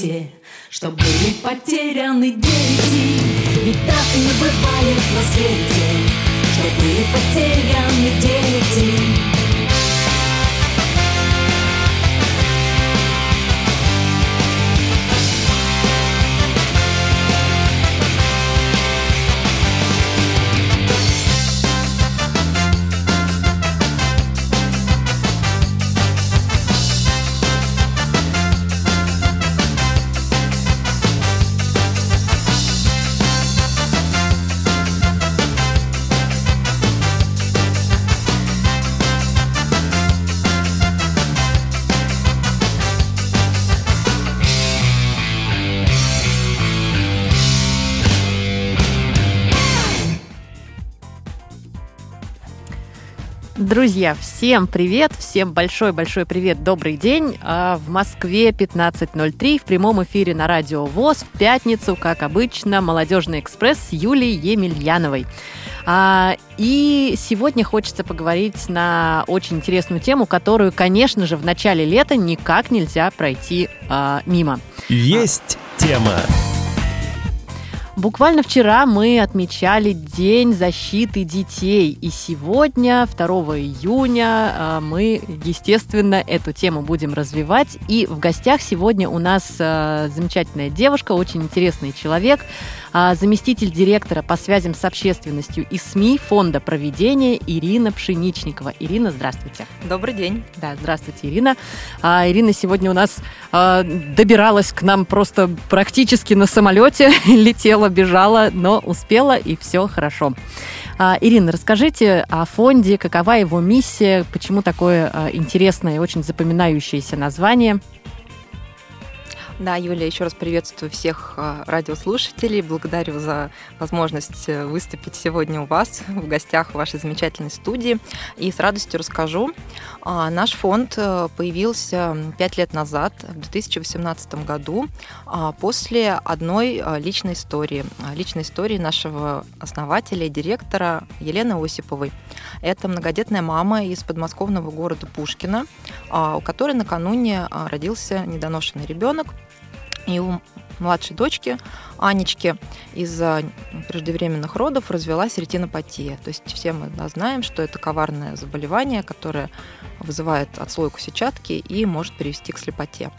Свете, что были потеряны дети. Ведь так не бывает на свете, что были потеряны дети. Друзья, всем привет, всем большой-большой привет, добрый день. А, В Москве 15.03 в прямом эфире на радио ВОЗ в пятницу, как обычно, «Молодежный экспресс» с Юлией Емельяновой. А, И сегодня хочется поговорить на очень интересную тему, которую, конечно же, в начале лета никак нельзя пройти а, мимо. Есть тема. Буквально вчера мы отмечали День защиты детей, и сегодня, 2 июня, а, мы, естественно, эту тему будем развивать. И в гостях сегодня у нас а, замечательная девушка, очень интересный человек, заместитель директора по связям с общественностью и СМИ Фонда проведения Ирина Пшеничникова. Ирина, здравствуйте. Добрый день. Да, здравствуйте, Ирина. А, Ирина сегодня у нас а, добиралась к нам просто практически на самолете, летела, бежала, но успела, и все хорошо. А, Ирина, расскажите о фонде, какова его миссия, почему такое а, интересное и очень запоминающееся название. Да, Юля, еще раз приветствую всех а, радиослушателей. Благодарю за возможность э, выступить сегодня у вас в гостях в вашей замечательной студии. И с радостью расскажу. А, Наш фонд э, появился пять лет назад, в 2018 году, а, после одной а, личной истории. Личной истории нашего основателя и директора Елены Осиповой. Это многодетная мама из подмосковного города Пушкина, у которой накануне родился недоношенный ребенок. И у младшей дочки Анечки из-за преждевременных родов развелась ретинопатия. То есть все мы знаем, что это коварное заболевание, которое вызывает отслойку сетчатки и может привести к слепоте.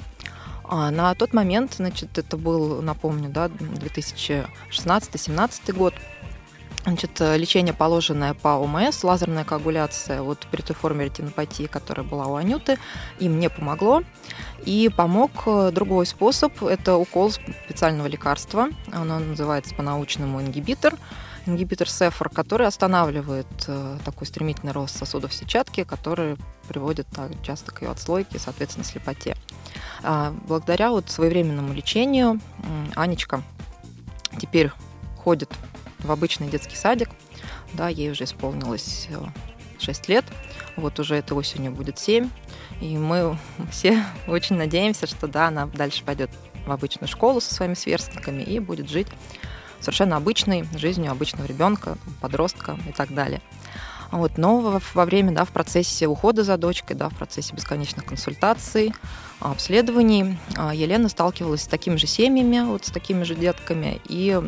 А на тот момент, значит, это был, напомню, да, 2016-2017 год, Значит, лечение, положенное по ОМС, лазерная коагуляция вот при той форме ретинопатии, которая была у Анюты, им не помогло. И помог э, другой способ, это укол специального лекарства, оно называется по-научному ингибитор, ингибитор СЕФР, который останавливает э, такой стремительный рост сосудов сетчатки, который приводит так, часто к ее отслойке, соответственно, слепоте. А, благодаря вот своевременному лечению Анечка теперь ходит в обычный детский садик. Да, ей уже исполнилось э, 6 лет. Вот уже этой осенью будет 7. И мы все очень надеемся, что да, она дальше пойдет в обычную школу со своими сверстниками и будет жить совершенно обычной жизнью обычного ребенка, подростка и так далее. Вот, но во, время, да, в процессе ухода за дочкой, да, в процессе бесконечных консультаций, обследований, а, Елена сталкивалась с такими же семьями, вот с такими же детками, и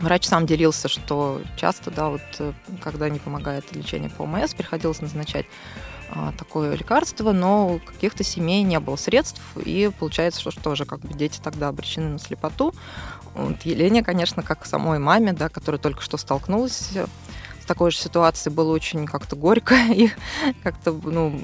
Врач сам делился, что часто, да, вот э, когда не помогает лечение по ОМС, приходилось назначать а, такое лекарство, но у каких-то семей не было средств, и получается, что тоже как бы дети тогда обречены на слепоту. Вот Елене, конечно, как самой маме, да, которая только что столкнулась с такой же ситуацией, было очень как-то горько и как-то ну,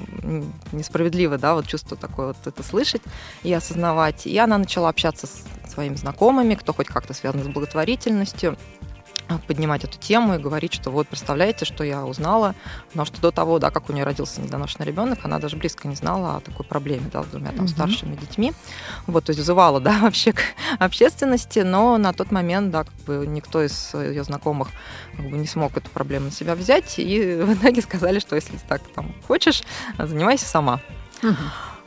несправедливо, да, вот чувство такое вот это слышать и осознавать. И она начала общаться с своими знакомыми, кто хоть как-то связан с благотворительностью, а, поднимать эту тему и говорить, что вот, представляете, что я узнала, но что до того, да, как у нее родился недоношенный ребенок, она даже близко не знала о такой проблеме, да, с двумя там, угу. старшими детьми. Вот, то есть вызывала, да, вообще к общественности, но на тот момент, да, как бы никто из ее знакомых как бы не смог эту проблему на себя взять, и в итоге сказали, что если ты так там хочешь, занимайся сама. Угу.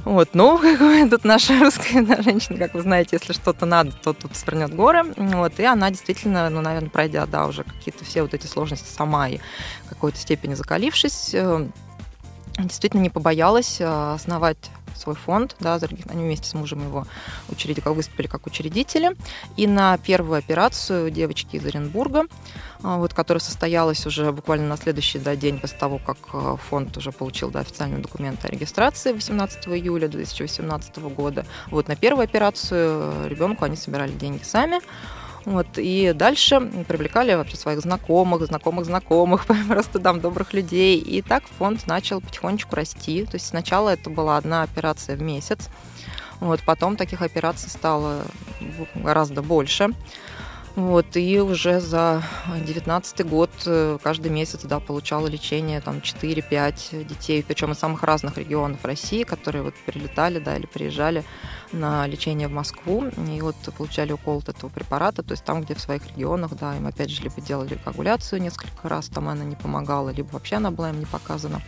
Вот, ну, как бы, тут наша русская женщина, как вы знаете, если что-то надо, то тут свернет горы. Вот, и она действительно, ну, наверное, пройдя, да, уже какие-то все вот эти сложности сама и в какой-то степени закалившись, э, действительно не побоялась э, основать свой фонд, да, они вместе с мужем его учредили, выступили как учредители. И на первую операцию девочки из Оренбурга, вот, которая состоялась уже буквально на следующий да, день после того, как а, фонд уже получил да, официальный документ о регистрации 18 июля 2018 года. Вот на первую операцию ребенку они собирали деньги сами. Вот, и дальше привлекали вообще своих знакомых, знакомых знакомых, просто там добрых людей. И так фонд начал потихонечку расти. То есть сначала это была одна операция в месяц. Вот, потом таких операций стало гораздо больше. Вот, и уже за 2019 год э, каждый месяц да, получала лечение там, 4-5 детей, причем из самых разных регионов России, которые вот прилетали да, или приезжали на лечение в Москву и вот получали укол от этого препарата, то есть там, где в своих регионах, да, им опять же либо делали коагуляцию несколько раз, там она не помогала, либо вообще она была им не показана.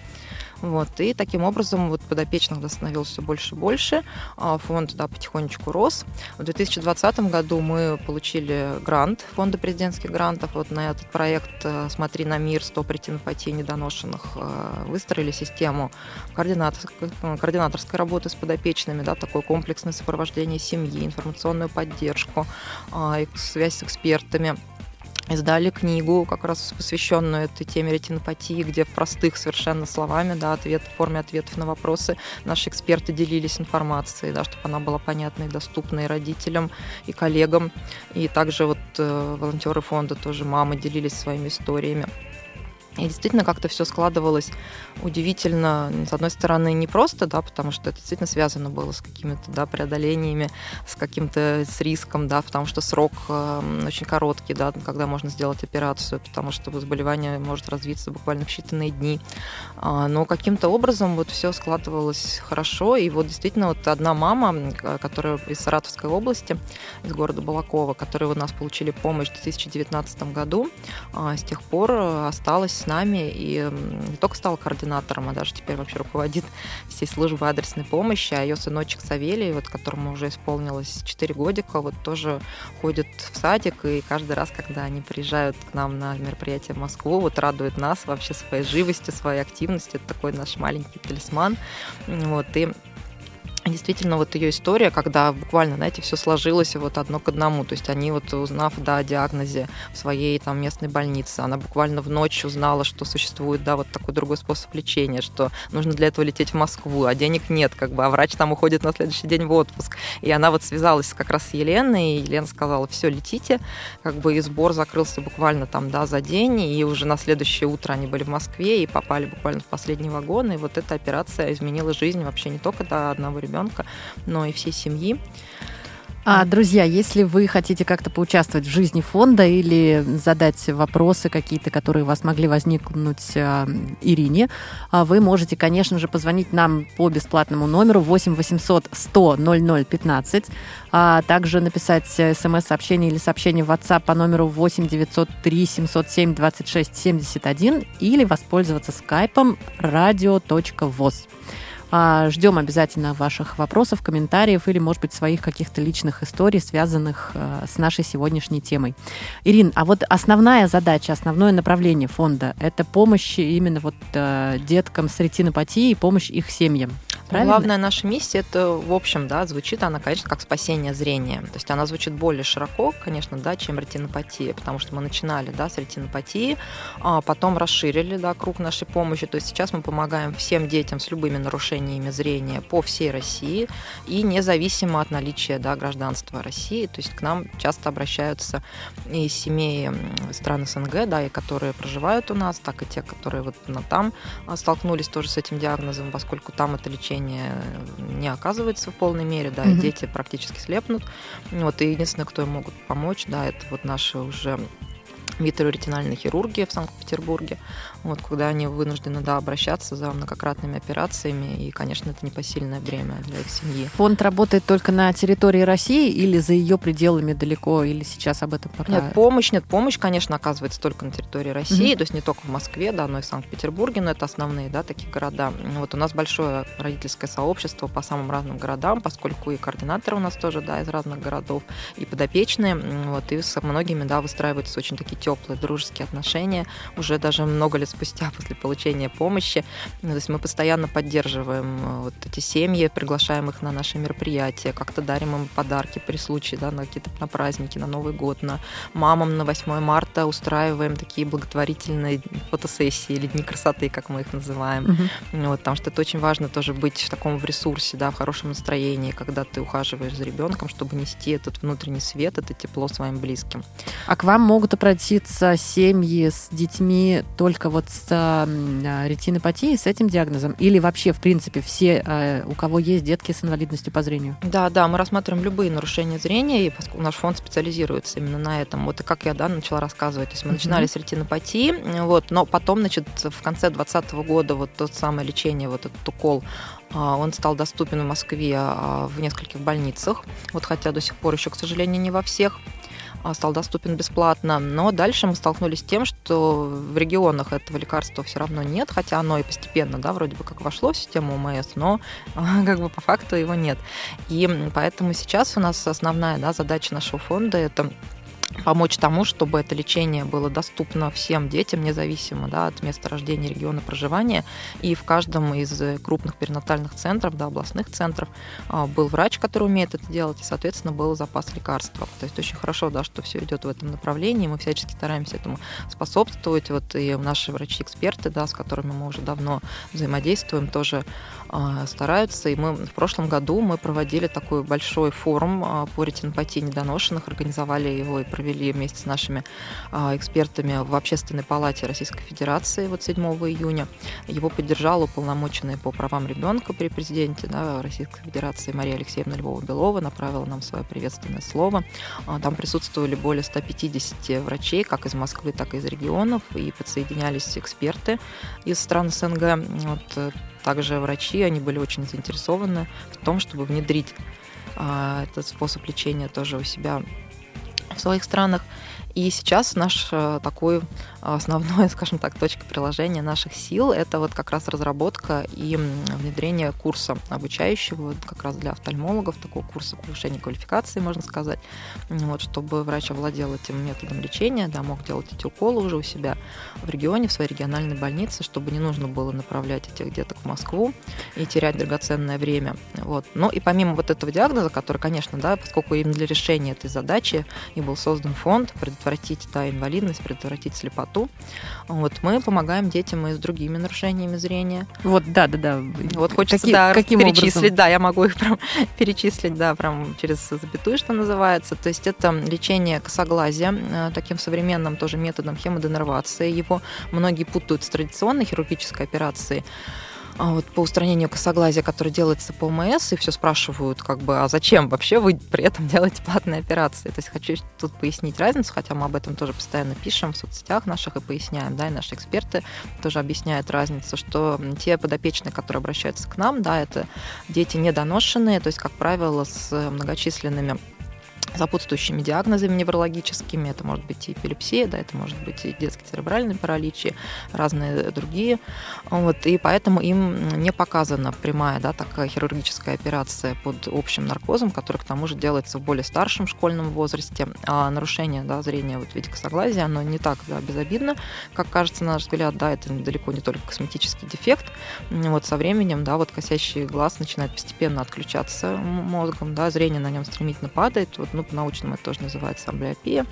Вот, и таким образом вот подопечных да, становилось все больше и больше. А фонд да, потихонечку рос. В 2020 году мы получили грант фонда президентских грантов вот на этот проект э, «Смотри на мир. 100 ретинопатий недоношенных». Э, выстроили систему координаторской, координаторской работы с подопечными, да, такое комплексное сопровождение семьи, информационную поддержку, а, связь с экспертами издали книгу, как раз посвященную этой теме ретинопатии, где в простых совершенно словами, да, ответ, в форме ответов на вопросы наши эксперты делились информацией, да, чтобы она была понятной и доступной и родителям, и коллегам. И также вот э, волонтеры фонда тоже, мамы делились своими историями. И действительно как-то все складывалось удивительно, с одной стороны, не просто, да, потому что это действительно связано было с какими-то да, преодолениями, с каким-то с риском, да, потому что срок э, очень короткий, да, когда можно сделать операцию, потому что заболевание может развиться буквально в считанные дни. А, но каким-то образом вот все складывалось хорошо, и вот действительно вот одна мама, которая из Саратовской области, из города Балакова, которые у нас получили помощь в 2019 году, а, с тех пор осталась нами и не только стала координатором, а даже теперь вообще руководит всей службой адресной помощи, а ее сыночек Савелий, вот которому уже исполнилось 4 годика, вот тоже ходит в садик, и каждый раз, когда они приезжают к нам на мероприятие в Москву, вот радует нас вообще своей живостью, своей активностью. Это такой наш маленький талисман. Вот, и Действительно, вот ее история, когда буквально, знаете, все сложилось вот одно к одному. То есть они вот узнав, да, о диагнозе в своей там местной больнице, она буквально в ночь узнала, что существует, да, вот такой другой способ лечения, что нужно для этого лететь в Москву, а денег нет, как бы, а врач там уходит на следующий день в отпуск. И она вот связалась как раз с Еленой, и Елена сказала, все, летите, как бы, и сбор закрылся буквально там, да, за день, и уже на следующее утро они были в Москве и попали буквально в последний вагон, и вот эта операция изменила жизнь вообще не только до одного ребенка, ребенка, но и всей семьи. А, друзья, если вы хотите как-то поучаствовать в жизни фонда или задать вопросы какие-то, которые у вас могли возникнуть э, Ирине, а, вы можете, конечно же, позвонить нам по бесплатному номеру 8 800 100 00 15, а также написать смс-сообщение или сообщение в WhatsApp по номеру 8 903 707 26 71 или воспользоваться скайпом radio.voz. А, ждем обязательно ваших вопросов, комментариев или, может быть, своих каких-то личных историй, связанных а, с нашей сегодняшней темой. Ирин, а вот основная задача, основное направление фонда – это помощь именно вот а, деткам с ретинопатией, помощь их семьям. Правильно? Главная наша миссия это, в общем, да, звучит она, конечно, как спасение зрения. То есть она звучит более широко, конечно, да, чем ретинопатия, потому что мы начинали, да, с ретинопатии, а потом расширили, да, круг нашей помощи. То есть сейчас мы помогаем всем детям с любыми нарушениями зрения по всей России и независимо от наличия, да, гражданства России. То есть к нам часто обращаются и семьи стран СНГ, да, и которые проживают у нас, так и те, которые вот там а, столкнулись тоже с этим диагнозом, поскольку там это лечение лечение не оказывается в полной мере, да, mm-hmm. и дети практически слепнут. Вот, и единственное, кто им могут помочь, да, это вот наши уже витроретинальной хирургии в Санкт-Петербурге вот, когда они вынуждены да, обращаться за многократными операциями, и, конечно, это непосильное бремя для их семьи. Фонд работает только на территории России или за ее пределами далеко, или сейчас об этом пока? Нет, помощь, нет, помощь, конечно, оказывается только на территории России, mm-hmm. то есть не только в Москве, да, но и в Санкт-Петербурге, но это основные, да, такие города. Вот у нас большое родительское сообщество по самым разным городам, поскольку и координаторы у нас тоже, да, из разных городов, и подопечные, вот, и с многими, да, выстраиваются очень такие теплые дружеские отношения, уже даже много лет спустя после получения помощи. Ну, то есть мы постоянно поддерживаем э, вот эти семьи, приглашаем их на наши мероприятия, как-то дарим им подарки при случае, да, на какие-то на праздники, на Новый год, на мамам на 8 марта устраиваем такие благотворительные фотосессии или дни красоты, как мы их называем. Mm-hmm. Вот, потому что это очень важно тоже быть в таком в ресурсе, да, в хорошем настроении, когда ты ухаживаешь за ребенком, чтобы нести этот внутренний свет, это тепло своим близким. А к вам могут обратиться семьи с детьми только вот с а, ретинопатией, с этим диагнозом? Или вообще, в принципе, все, а, у кого есть детки с инвалидностью по зрению? Да, да, мы рассматриваем любые нарушения зрения, и наш фонд специализируется именно на этом. Вот и как я да, начала рассказывать. То есть мы начинали с ретинопатии, вот, но потом, значит, в конце 2020 года вот тот самое лечение, вот этот укол а, он стал доступен в Москве в нескольких больницах, вот хотя до сих пор еще, к сожалению, не во всех. А, стал доступен бесплатно. Но дальше мы столкнулись с тем, что в регионах этого лекарства все равно нет, хотя оно и постепенно, да, вроде бы как вошло в систему ОМС, но как бы по факту его нет. И поэтому сейчас у нас основная да, задача нашего фонда – это помочь тому, чтобы это лечение было доступно всем детям, независимо да, от места рождения, региона проживания. И в каждом из крупных перинатальных центров, да, областных центров а, был врач, который умеет это делать, и, соответственно, был запас лекарства. То есть очень хорошо, да, что все идет в этом направлении. Мы всячески стараемся этому способствовать. Вот и наши врачи-эксперты, да, с которыми мы уже давно взаимодействуем, тоже стараются. И мы в прошлом году мы проводили такой большой форум а, по ретинопатии недоношенных, организовали его и провели вместе с нашими а, экспертами в Общественной палате Российской Федерации вот 7 июня. Его поддержала уполномоченная по правам ребенка при президенте да, Российской Федерации Мария Алексеевна Львова-Белова, направила нам свое приветственное слово. Там присутствовали более 150 врачей, как из Москвы, так и из регионов, и подсоединялись эксперты из стран СНГ. Вот, э, также врачи, они были очень заинтересованы в том, чтобы внедрить а, этот способ лечения тоже у себя в своих странах. И сейчас наш э, такой основной, скажем так, точка приложения наших сил – это вот как раз разработка и внедрение курса обучающего как раз для офтальмологов, такого курса повышения квалификации, можно сказать, вот, чтобы врач овладел этим методом лечения, да, мог делать эти уколы уже у себя в регионе, в своей региональной больнице, чтобы не нужно было направлять этих деток в Москву и терять драгоценное время. Вот. Ну и помимо вот этого диагноза, который, конечно, да, поскольку именно для решения этой задачи и был создан фонд предотвратить да, инвалидность, предотвратить слепоту, вот, мы помогаем детям и с другими нарушениями зрения. Вот, да, да, да. Вот хочется Каки- да, каким перечислить, образом? да, я могу их прям перечислить, да, прям через запятую, что называется. То есть это лечение косоглазия э, таким современным тоже методом хемоденервации. Его многие путают с традиционной хирургической операцией. А вот по устранению косоглазия, которое делается по ОМС, и все спрашивают, как бы, а зачем вообще вы при этом делаете платные операции? То есть хочу тут пояснить разницу, хотя мы об этом тоже постоянно пишем в соцсетях наших и поясняем, да, и наши эксперты тоже объясняют разницу, что те подопечные, которые обращаются к нам, да, это дети недоношенные, то есть, как правило, с многочисленными сопутствующими диагнозами неврологическими. Это может быть и эпилепсия, да, это может быть и детский церебральный паралич, и разные другие. Вот, и поэтому им не показана прямая да, такая хирургическая операция под общим наркозом, который к тому же делается в более старшем школьном возрасте. А нарушение да, зрения вот, в виде косоглазия, оно не так да, безобидно, как кажется, на наш взгляд, да, это далеко не только косметический дефект. Вот со временем, да, вот косящий глаз начинает постепенно отключаться мозгом, да, зрение на нем стремительно падает, вот, ну, по-научному это тоже называется амблиопия.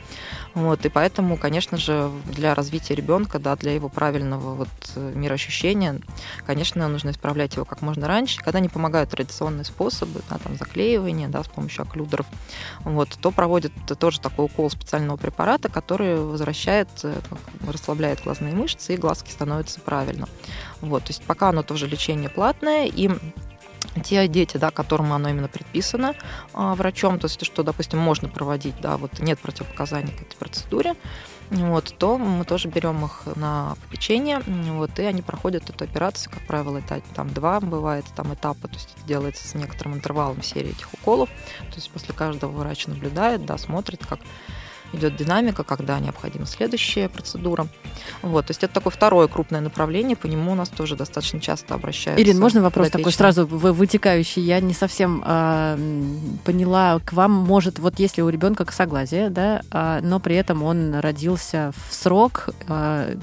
Вот, и поэтому, конечно же, для развития ребенка, да, для его правильного вот мироощущения, конечно, нужно исправлять его как можно раньше. Когда не помогают традиционные способы, да, там заклеивание, да, с помощью окклюдеров, вот, то проводят тоже такой укол специального препарата, который возвращает, э, расслабляет глазные мышцы, и глазки становятся правильно. Вот, то есть пока оно тоже лечение платное, и те дети, да, которым оно именно предписано а, врачом, то есть что, допустим, можно проводить, да, вот нет противопоказаний к этой процедуре, вот, то мы тоже берем их на попечение, вот, и они проходят эту операцию, как правило, это там два бывает там этапа, то есть это делается с некоторым интервалом серии этих уколов, то есть после каждого врач наблюдает, да, смотрит, как идет динамика, когда необходима следующая процедура. Вот, то есть это такое второе крупное направление, по нему у нас тоже достаточно часто обращаются. Ирин, можно вопрос такой сразу вы- вытекающий? Я не совсем м, поняла. К вам может, вот если у ребенка косоглазие, да, а, но при этом он родился в срок, а,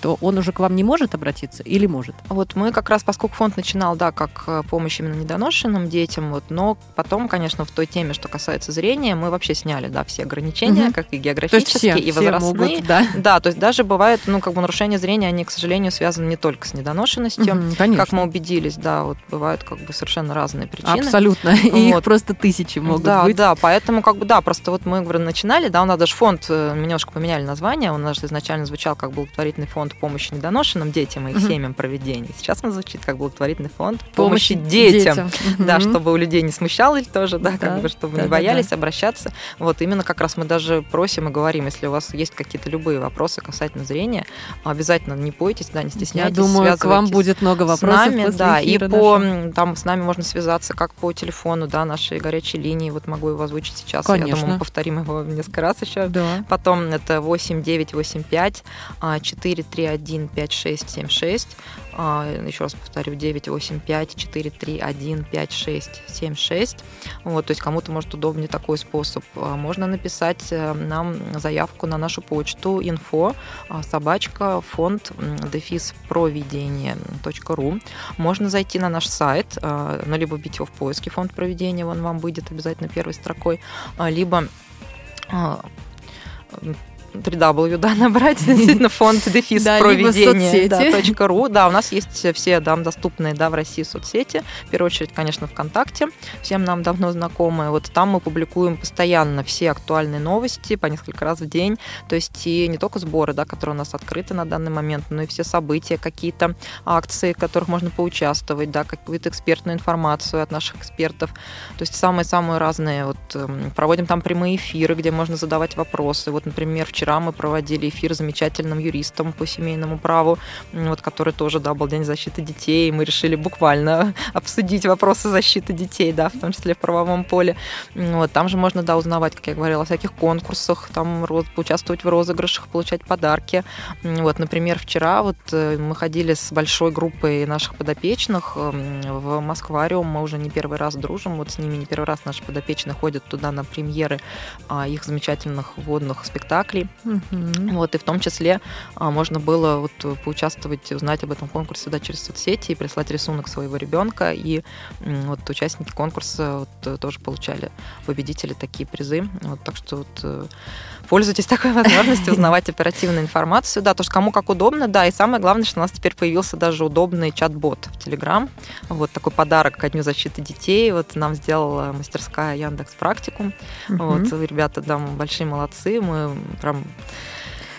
то он уже к вам не может обратиться или может? Вот мы как раз, поскольку фонд начинал, да, как э, помощь именно недоношенным детям, вот, но потом, конечно, в той теме, что касается зрения, мы вообще сняли, да, все ограничения, Мгм. Как и географические, все, и возрастные. могут, да. Да, то есть даже бывает, ну, как бы нарушения зрения, они, к сожалению, связаны не только с недоношенностью. Мгм, конечно. Как мы убедились, да, вот бывают как бы совершенно разные причины. Абсолютно. И их Вот. просто тысячи могут да, быть. да, поэтому как бы да, просто вот мы говорю, начинали, да, у нас даже фонд э, немножко поменяли название, он у нас же изначально звучал как благотворительный фонд помощи недоношенным детям и их Мгм. семьям проведения. Сейчас он звучит как благотворительный фонд Помощи помощи, детям. Да, Мгм. чтобы у людей не смущалось тоже, да, Да, как бы, чтобы да, не да, боялись обращаться. Вот именно как раз мы даже просим и говорим, если у вас есть какие-то любые вопросы касательно зрения, обязательно не бойтесь, да, не Я стесняйтесь, думаю, к вам будет много с вопросов нами, после да, и по нашего. там с нами можно связаться как по телефону, да, нашей горячей линии, вот могу его озвучить сейчас, я Конечно. думаю, мы повторим его несколько раз еще. Да. Потом это 8985 а, 431 5676. А, Еще раз повторю, 985 431 5676. Вот, то есть кому-то может удобнее такой способ. А, Можно написать э, нам заявку на нашу почту info а, собачка фонд дефис проведение.ру. Можно зайти на наш сайт, ну, либо вбить его в поиске фонд проведения, он вам выйдет обязательно первой строкой, либо 3W, да, набрать, действительно, фонд дефис Да, проведения да, ру. Да, у нас есть все да, доступные да, в России соцсети. В первую очередь, конечно, ВКонтакте. Всем нам давно знакомые. Вот там мы публикуем постоянно все актуальные новости по несколько раз в день. То есть и не только сборы, да, которые у нас открыты на данный момент, но и все события, какие-то акции, в которых можно поучаствовать, да, какую-то экспертную информацию от наших экспертов. То есть самые-самые разные. Вот, эм, проводим там прямые эфиры, где можно задавать вопросы. Вот, например, вчера вчера мы проводили эфир с замечательным юристом по семейному праву, вот, который тоже, да, был День защиты детей, и мы решили буквально обсудить вопросы защиты детей, да, в том числе в правовом поле. Вот, там же можно, да, узнавать, как я говорила, о всяких конкурсах, там участвовать в розыгрышах, получать подарки. Вот, например, вчера вот э, мы ходили с большой группой наших подопечных в Москвариум, мы уже не первый раз дружим, вот с ними не первый раз наши подопечные ходят туда на премьеры а, их замечательных водных спектаклей. Мгм. Вот, и в том числе а, можно было вот поучаствовать, узнать об этом конкурсе да, через соцсети и прислать рисунок своего ребенка. И вот участники конкурса вот, э, тоже получали победители такие призы. Вот, так что вот, э, пользуйтесь такой возможностью узнавать оперативную информацию. Да, то есть кому как удобно, да. И самое главное, что у нас теперь появился даже удобный чат-бот в Телеграм. Вот такой подарок ко Дню защиты детей. Вот нам сделала мастерская Яндекс Практикум. Вот, ребята, да, большие молодцы. Мы прям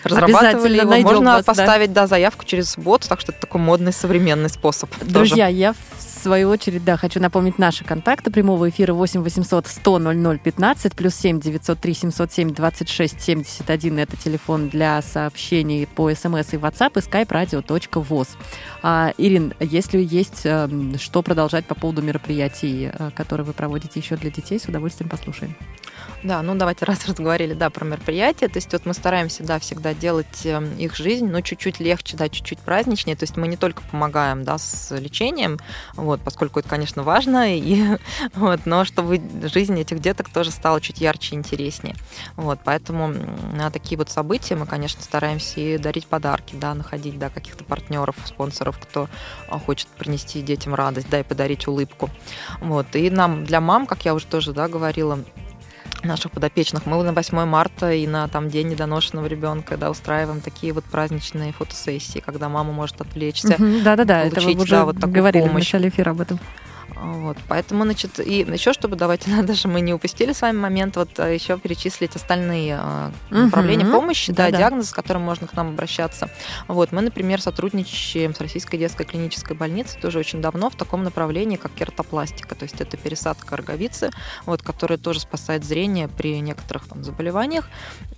разрабатывали его. Можно вас, да. поставить, да, заявку через бот, так что это такой модный современный способ. тоже. Друзья, я в свою очередь, да, хочу напомнить наши контакты прямого эфира 8 800 100 00 15 плюс 7 903 707 26 71. Это телефон для сообщений по смс и WhatsApp и skype radio.voz. А, Ирин, если есть эм, что продолжать по поводу мероприятий, э, которые вы проводите еще для детей, с удовольствием послушаем. Да, ну давайте раз разговаривали, да, про мероприятия. То есть вот мы стараемся, да, всегда делать э, их жизнь, но чуть-чуть легче, да, чуть-чуть праздничнее. То есть мы не только помогаем, да, с лечением, вот, поскольку это, конечно, важно, и, вот, но чтобы жизнь этих деток тоже стала чуть ярче и интереснее. Вот, поэтому на такие вот события мы, конечно, стараемся и дарить подарки, да, находить, да, каких-то партнеров, спонсоров, кто а, хочет принести детям радость, да, и подарить улыбку. Вот, и нам, для мам, как я уже тоже, да, говорила, наших подопечных. Мы на 8 марта и на там, день недоношенного ребенка да, устраиваем такие вот праздничные фотосессии, когда мама может отвлечься. Да-да-да, это вы уже да, вот говорили в помощь. начале эфира об этом. Вот, поэтому, значит, и еще чтобы давайте, даже мы не упустили с вами момент, вот а, еще перечислить остальные Мгм. направления помощи, да, Да-да. диагнозы, с которым можно к нам обращаться. Вот, мы, например, сотрудничаем с Российской детской клинической больницей тоже очень давно в таком направлении, как кератопластика, то есть это пересадка роговицы, вот, которая тоже спасает зрение при некоторых там, заболеваниях.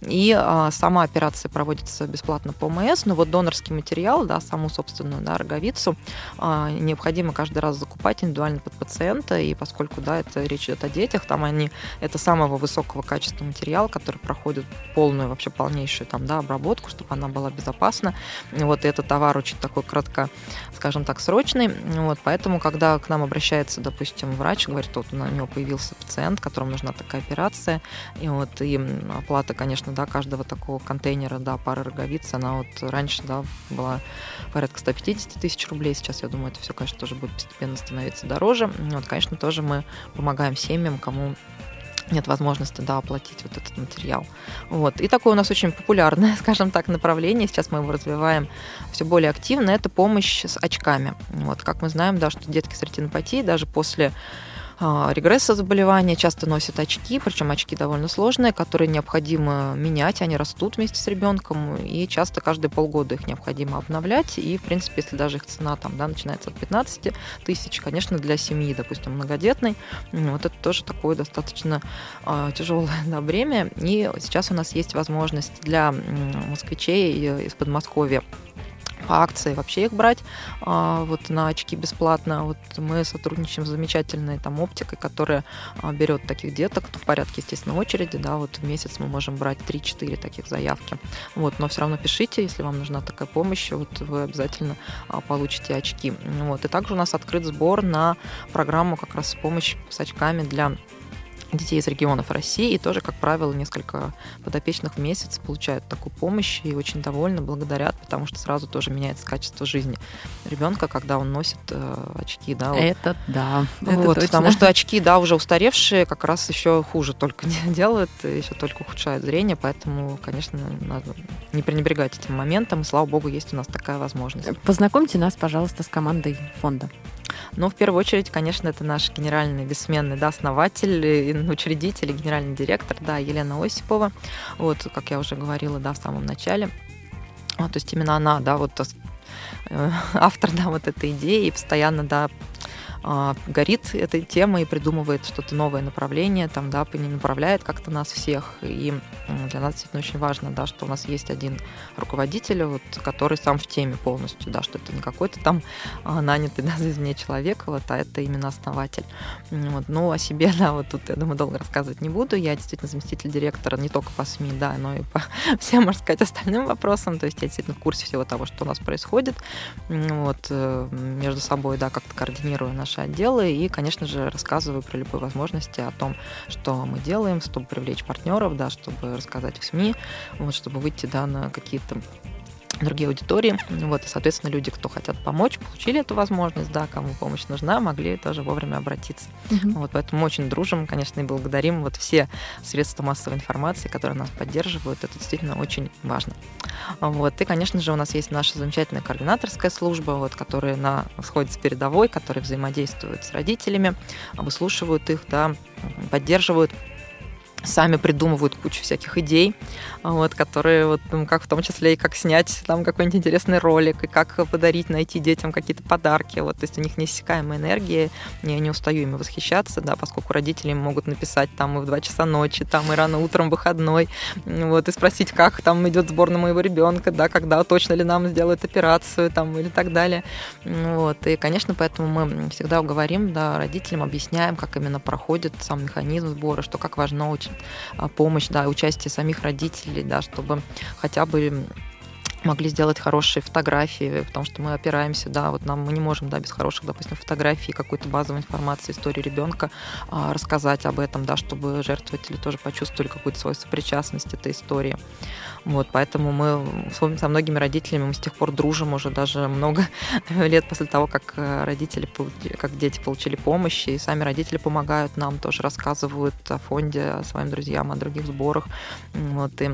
И а, сама операция проводится бесплатно по ОМС, но вот донорский материал, да, саму собственную да, роговицу, а, необходимо каждый раз закупать индивидуально под пациента, и поскольку, да, это речь идет о детях, там они, это самого высокого качества материал, который проходит полную, вообще полнейшую там, да, обработку, чтобы она была безопасна. Вот, и этот товар очень такой кратко, скажем так, срочный. Вот, поэтому, когда к нам обращается, допустим, врач, говорит, вот у него появился пациент, которому нужна такая операция, и вот, и оплата, конечно, да, каждого такого контейнера, да, пары роговиц, она вот раньше, да, была порядка 150 тысяч рублей. Сейчас, я думаю, это все, конечно, тоже будет постепенно становиться дороже. Вот, конечно, тоже мы помогаем семьям, кому нет возможности да, оплатить вот этот материал. Вот. И такое у нас очень популярное, скажем так, направление. Сейчас мы его развиваем все более активно. Это помощь с очками. Вот. Как мы знаем, да, что детки с ретинопатией даже после регресса заболевания часто носят очки, причем очки довольно сложные, которые необходимо менять, они растут вместе с ребенком, и часто каждые полгода их необходимо обновлять, и, в принципе, если даже их цена там, да, начинается от 15 тысяч, конечно, для семьи, допустим, многодетной, вот это тоже такое достаточно а, тяжелое да, бремя, и сейчас у нас есть возможность для москвичей э, из Подмосковья по акции вообще их брать а, вот на очки бесплатно. Вот мы сотрудничаем с замечательной там оптикой, которая а, берет таких деток в порядке, естественно, очереди, да, вот в месяц мы можем брать 3-4 таких заявки. Вот, но все равно пишите, если вам нужна такая помощь, вот вы обязательно а, получите очки. Вот, и также у нас открыт сбор на программу как раз помощь с очками для детей из регионов России, и тоже, как правило, несколько подопечных в месяц получают такую помощь и очень довольны, благодарят, потому что сразу тоже меняется качество жизни ребенка, когда он носит э, очки, да, вот. Это да. это Вот, точно. потому что очки, да, уже устаревшие, как раз еще хуже только делают, еще только ухудшают зрение, поэтому, конечно, надо не пренебрегать этим моментом, и слава богу, есть у нас такая возможность. Познакомьте нас, пожалуйста, с командой фонда. Но в первую очередь, конечно, это наш генеральный бессменный да, основатель, и учредитель, генеральный директор, да, Елена Осипова. Вот, как я уже говорила, да, в самом начале. Вот, то есть именно она, да, вот э, автор, да, вот этой идеи, и постоянно, да, а, горит этой темой и придумывает что-то новое направление, там, да, направляет как-то нас всех. И для нас действительно очень важно, да, что у нас есть один руководитель, вот, который сам в теме полностью, да, что это не какой-то там а, нанятый, да, извне человек, вот, а это именно основатель. Вот. Ну, о себе, да, вот тут, я думаю, долго рассказывать не буду. Я действительно заместитель директора не только по СМИ, да, но и по всем, можно сказать, остальным вопросам. То есть я действительно в курсе всего того, что у нас происходит. Вот, э, между собой, да, как-то координирую наши отделы и, конечно же, рассказываю про любые возможности о том, что мы делаем, чтобы привлечь партнеров, да, чтобы рассказать в СМИ, вот, чтобы выйти, да, на какие-то другие аудитории. Вот, и, соответственно, люди, кто хотят помочь, получили эту возможность, да, кому помощь нужна, могли тоже вовремя обратиться. Mm-hmm. Вот, поэтому мы очень дружим, конечно, и благодарим вот все средства массовой информации, которые нас поддерживают. Это действительно очень важно. Вот, и, конечно же, у нас есть наша замечательная координаторская служба, вот, которая на, сходит с передовой, которая взаимодействует с родителями, выслушивают их, да, поддерживают сами придумывают кучу всяких идей, вот, которые вот, ну, как в том числе и как снять там какой-нибудь интересный ролик, и как подарить, найти детям какие-то подарки. Вот, то есть у них неиссякаемая энергия, я не устаю ими восхищаться, да, поскольку родители могут написать там и в 2 часа ночи, там и рано утром выходной, вот, и спросить, как там идет сбор на моего ребенка, да, когда точно ли нам сделают операцию, там, или так далее. Вот, и, конечно, поэтому мы всегда говорим, да, родителям, объясняем, как именно проходит сам механизм сбора, что как важно очень помощь, да, участие самих родителей, да, чтобы хотя бы могли сделать хорошие фотографии, потому что мы опираемся, да, вот нам мы не можем, да, без хороших, допустим, фотографий, какой-то базовой информации, истории ребенка а, рассказать об этом, да, чтобы жертвователи тоже почувствовали какую-то свою сопричастность этой истории. Вот, поэтому мы со многими родителями мы с тех пор дружим уже даже много лет после того, как э, родители, как дети получили помощь, и сами родители помогают нам, тоже рассказывают о фонде, о своим друзьям, о других сборах. Вот, и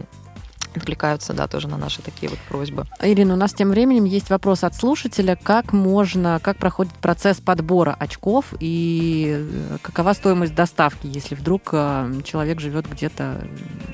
откликаются, да, тоже на наши такие вот просьбы. Ирина, у нас тем временем есть вопрос от слушателя, как можно, как проходит процесс подбора очков и э, какова стоимость доставки, если вдруг э, человек живет где-то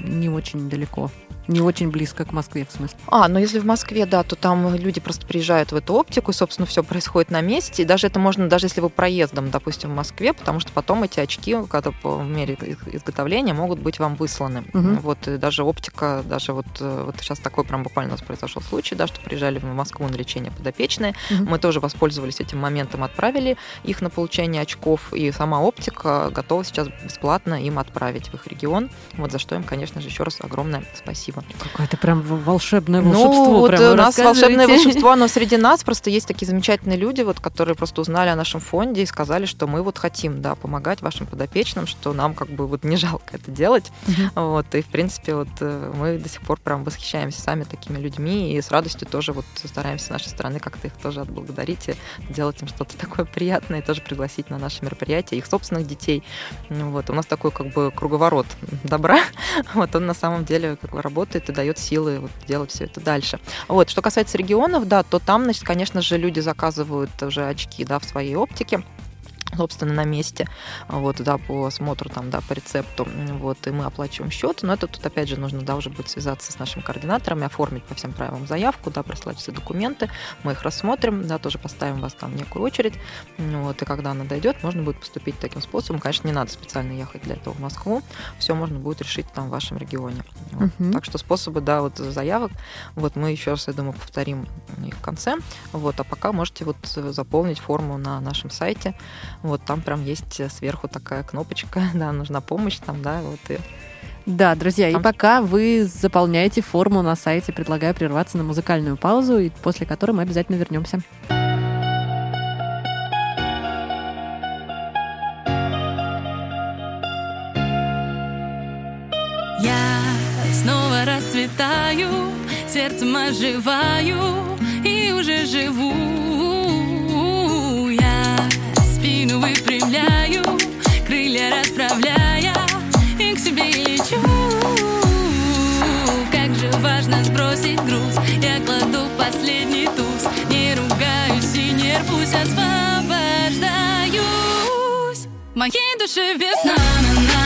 не очень далеко? Не очень близко к Москве, в смысле. А, ну если в Москве, да, то там люди просто приезжают в эту оптику, и, собственно, все происходит на месте. И даже это можно, даже если вы проездом, допустим, в Москве, потому что потом эти очки, когда по мере изготовления, могут быть вам высланы. Угу. Вот и даже оптика, даже вот, э, вот сейчас такой прям буквально у нас произошел случай, да, что приезжали в Москву на лечение подопечные. Угу. Мы тоже воспользовались этим моментом, отправили их на получение очков, и сама оптика готова сейчас бесплатно им отправить в их регион. Вот за что им, конечно же, еще раз огромное спасибо волшебство. Какое-то прям волшебное ну, волшебство. Ну, вот у нас волшебное волшебство, но среди нас просто есть такие замечательные люди, вот, которые просто узнали о нашем фонде и сказали, что мы вот хотим, да, помогать вашим подопечным, что нам как бы вот не жалко это делать. Uh-huh. Вот, и, в принципе, вот э, мы до сих пор прям восхищаемся сами такими людьми и с радостью тоже вот стараемся с нашей стороны как-то их тоже отблагодарить и сделать им что-то такое приятное и тоже пригласить на наши мероприятия их собственных детей. Вот, у нас такой как бы круговорот добра. Вот он на самом деле как бы работает работает и дает силы вот делать все это дальше. Вот, что касается регионов, да, то там, значит, конечно же, люди заказывают уже очки, да, в своей оптике собственно, на месте, вот, да, по осмотру, там, да, по рецепту, вот, и мы оплачиваем счет, но это тут, опять же, нужно, да, уже будет связаться с нашими координаторами, оформить по всем правилам заявку, да, прислать все документы, мы их рассмотрим, да, тоже поставим вас там в некую очередь, вот, и когда она дойдет, можно будет поступить таким способом, конечно, не надо специально ехать для этого в Москву, все можно будет решить там в вашем регионе, вот. uh-huh. так что способы, да, вот заявок, вот, мы еще раз, я думаю, повторим их в конце, вот, а пока можете вот заполнить форму на нашем сайте, вот там прям есть сверху такая кнопочка, да, нужна помощь там, да, вот и да, друзья, Там... и пока вы заполняете форму на сайте, предлагаю прерваться на музыкальную паузу, и после которой мы обязательно вернемся. Я снова расцветаю, сердцем оживаю и уже живу спину выпрямляю, крылья расправляя, и к себе лечу. Как же важно сбросить груз, я кладу последний туз, не ругаюсь и не рвусь, освобождаюсь. Моей душе весна, на-на-на, больше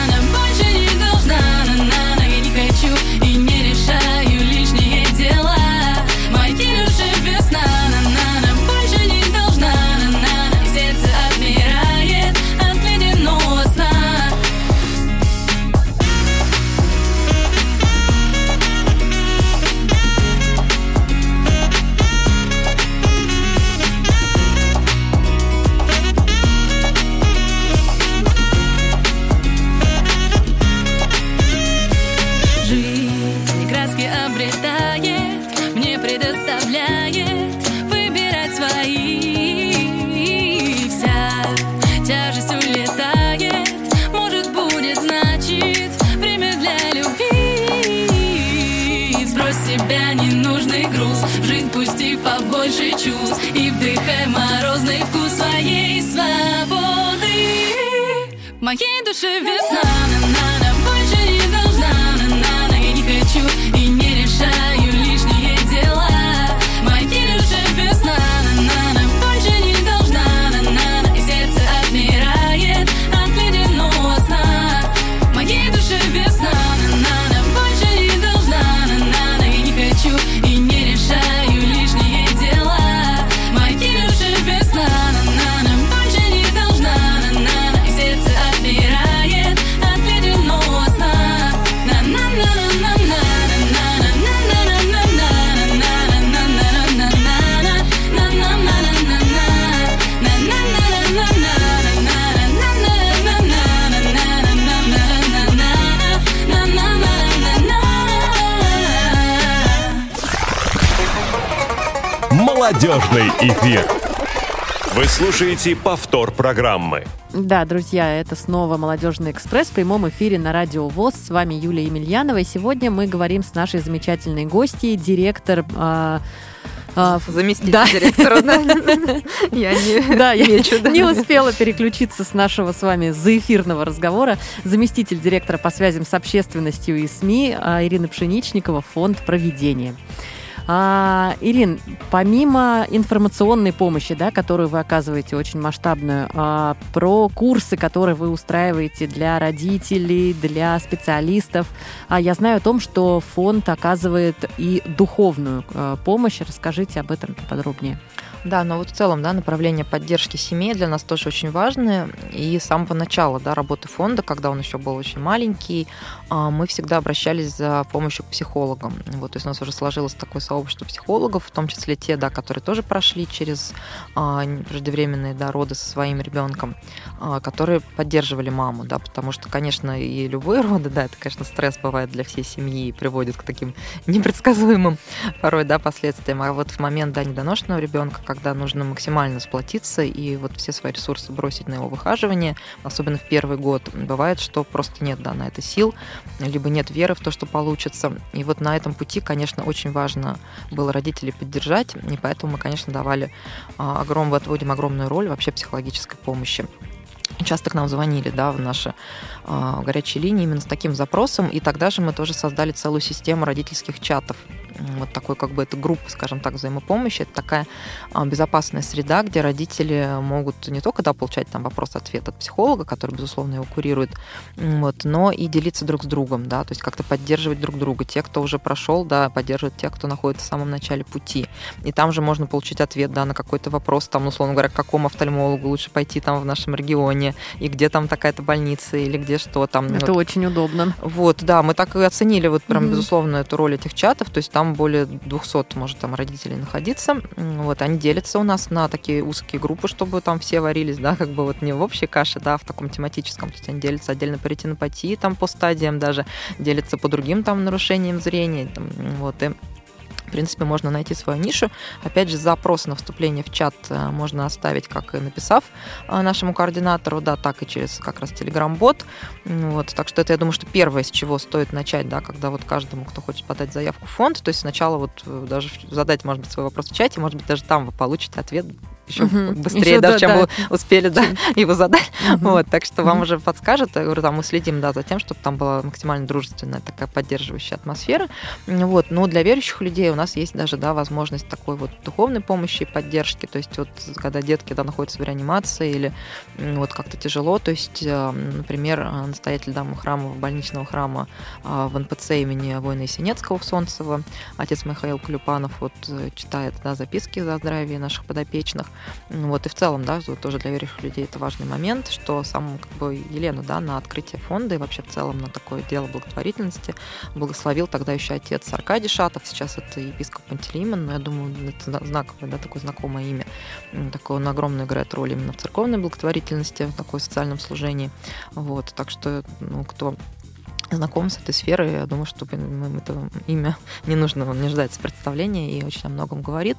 Молодежный эфир. Вы слушаете повтор программы. Да, друзья, это снова «Молодежный экспресс» в прямом эфире на Радио ВОЗ. С вами Юлия Емельянова. И сегодня мы говорим с нашей замечательной гостьей, директор... ф- Заместитель Да. директора, да? Я не Да, я мечу, да. не успела переключиться с нашего с вами заэфирного разговора. Заместитель директора по связям с общественностью и СМИ а, Ирина Пшеничникова, фонд проведения. А, Ирин, помимо информационной помощи, да, которую вы оказываете очень масштабную, а, про курсы, которые вы устраиваете для родителей, для специалистов, а, я знаю о том, что фонд оказывает и духовную а, помощь. Расскажите об этом подробнее. Да, но вот в целом, да, направление поддержки семей для нас тоже очень важное. И с самого начала, да, работы фонда, когда он еще был очень маленький, мы всегда обращались за помощью к психологам. Вот, то есть у нас уже сложилось такое сообщество психологов, в том числе те, да, которые тоже прошли через а, преждевременные да, роды со своим ребенком, а, которые поддерживали маму, да, потому что, конечно, и любые роды, да, это, конечно, стресс бывает для всей семьи и приводит к таким непредсказуемым порой, да, последствиям. А вот в момент, да, недоношенного ребенка, когда нужно максимально сплотиться и вот все свои ресурсы бросить на его выхаживание, особенно в первый год, бывает, что просто нет, да, на это сил, либо нет веры в то, что получится. И вот на этом пути, конечно, очень важно было родителей поддержать, и поэтому мы, конечно, давали а, огром, отводим огромную роль вообще психологической помощи. Часто к нам звонили, да, в наши а, горячие линии именно с таким запросом, и тогда же мы тоже создали целую систему родительских чатов. Вот такой, как бы, это группа, скажем так, взаимопомощи. Это такая а, безопасная среда, где родители могут не только, да, получать там вопрос-ответ от психолога, который, безусловно, его курирует, вот, но и делиться друг с другом, да, то есть как-то поддерживать друг друга. Те, кто уже прошел, да, поддерживают тех, кто находится в самом начале пути. И там же можно получить ответ, да, на какой-то вопрос, там, условно говоря, к какому офтальмологу лучше пойти там в нашем регионе, и где там такая-то больница, или где что там. Это Вот. очень удобно. Вот, да, мы так и оценили вот прям, Мгм. безусловно, эту роль этих чатов, то есть там более 200, может, там родителей находиться, вот, они делятся у нас на такие узкие группы, чтобы там все варились, да, как бы вот не в общей каше, да, а в таком тематическом, то есть они делятся отдельно по ретинопатии, там по стадиям даже, делятся по другим там нарушениям зрения, там, вот, и в принципе, можно найти свою нишу. Опять же, запрос на вступление в чат э, можно оставить, как и написав э, нашему координатору, да, так и через как раз Telegram-бот. Вот, так что это, я думаю, что первое, с чего стоит начать, да, когда вот каждому, кто хочет подать заявку в фонд, то есть сначала вот э, даже задать, может быть, свой вопрос в чате, может быть, даже там вы получите ответ еще Мгм. быстрее, Ещё даже, да, чем да. вы успели да, его задать. Мгм. Вот, так что вам Мгм. уже подскажут. Я говорю, там мы следим да, за тем, чтобы там была максимально дружественная такая поддерживающая атмосфера. Вот. Но для верующих людей у нас есть даже да, возможность такой вот духовной помощи и поддержки. То есть вот когда детки да, находятся в реанимации или вот как-то тяжело, то есть, э, например, э, настоятель дамы храма, больничного храма а, в НПЦ имени воина Есенецкого в Солнцево, отец Михаил Клюпанов вот э, читает да, записки за здравие наших подопечных. М, Вот, и в целом, да, тоже для верующих людей это важный момент, что сам как бы Елену, да, на открытие фонда и вообще в целом на такое дело благотворительности благословил тогда еще отец Аркадий Шатов, сейчас это епископ Пантелеймон, но я думаю, это зна- знаковое, да, такое знакомое имя. Такое он огромную играет роль именно в церковной благотворительности, в такой социальном служении. Вот, так что, ну, кто знакомы с этой сферой. Я думаю, что это имя не нужно, он не ждается представления и очень о многом говорит.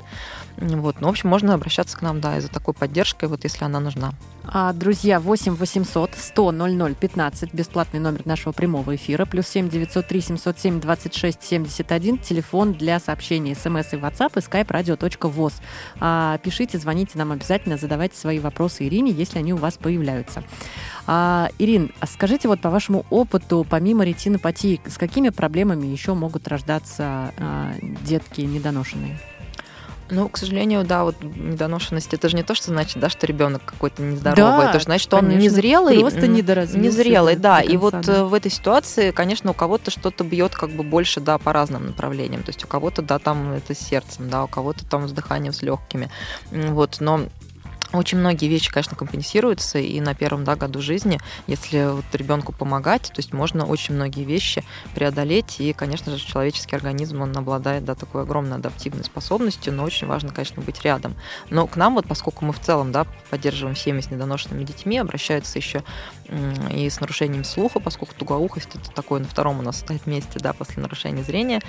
Вот. Ну, в общем, можно обращаться к нам, да, и за такой поддержкой, вот если она нужна. А, друзья, 8 800 100 00 15, бесплатный номер нашего прямого эфира, плюс 7 903 707 26 71, телефон для сообщений, смс и WhatsApp, и skype radio.voz. А, пишите, звоните нам обязательно, задавайте свои вопросы Ирине, если они у вас появляются. А, Ирин, а скажите вот по вашему опыту, помимо ретинопатии, с какими проблемами еще могут рождаться а, детки недоношенные? Ну, к сожалению, да, вот недоношенность это же не то, что значит, да, что ребенок какой-то нездоровый. Да, это же значит, что конечно, он незрелый. Просто недоразвился. Незрелый, да. И вот да. Э, в этой ситуации, конечно, у кого-то что-то бьет как бы больше, да, по разным направлениям. То есть у кого-то, да, там это с сердцем, да, у кого-то там с дыханием, с легкими. Вот, но очень многие вещи, конечно, компенсируются, и на первом да, году жизни, если вот ребенку помогать, то есть можно очень многие вещи преодолеть, и, конечно же, человеческий организм, он обладает да, такой огромной адаптивной способностью, но очень важно, конечно, быть рядом. Но к нам, вот, поскольку мы в целом да, поддерживаем семьи с недоношенными детьми, обращаются еще и с нарушением слуха, поскольку тугоухость это такое на втором у нас стоит месте, да, после нарушения зрения,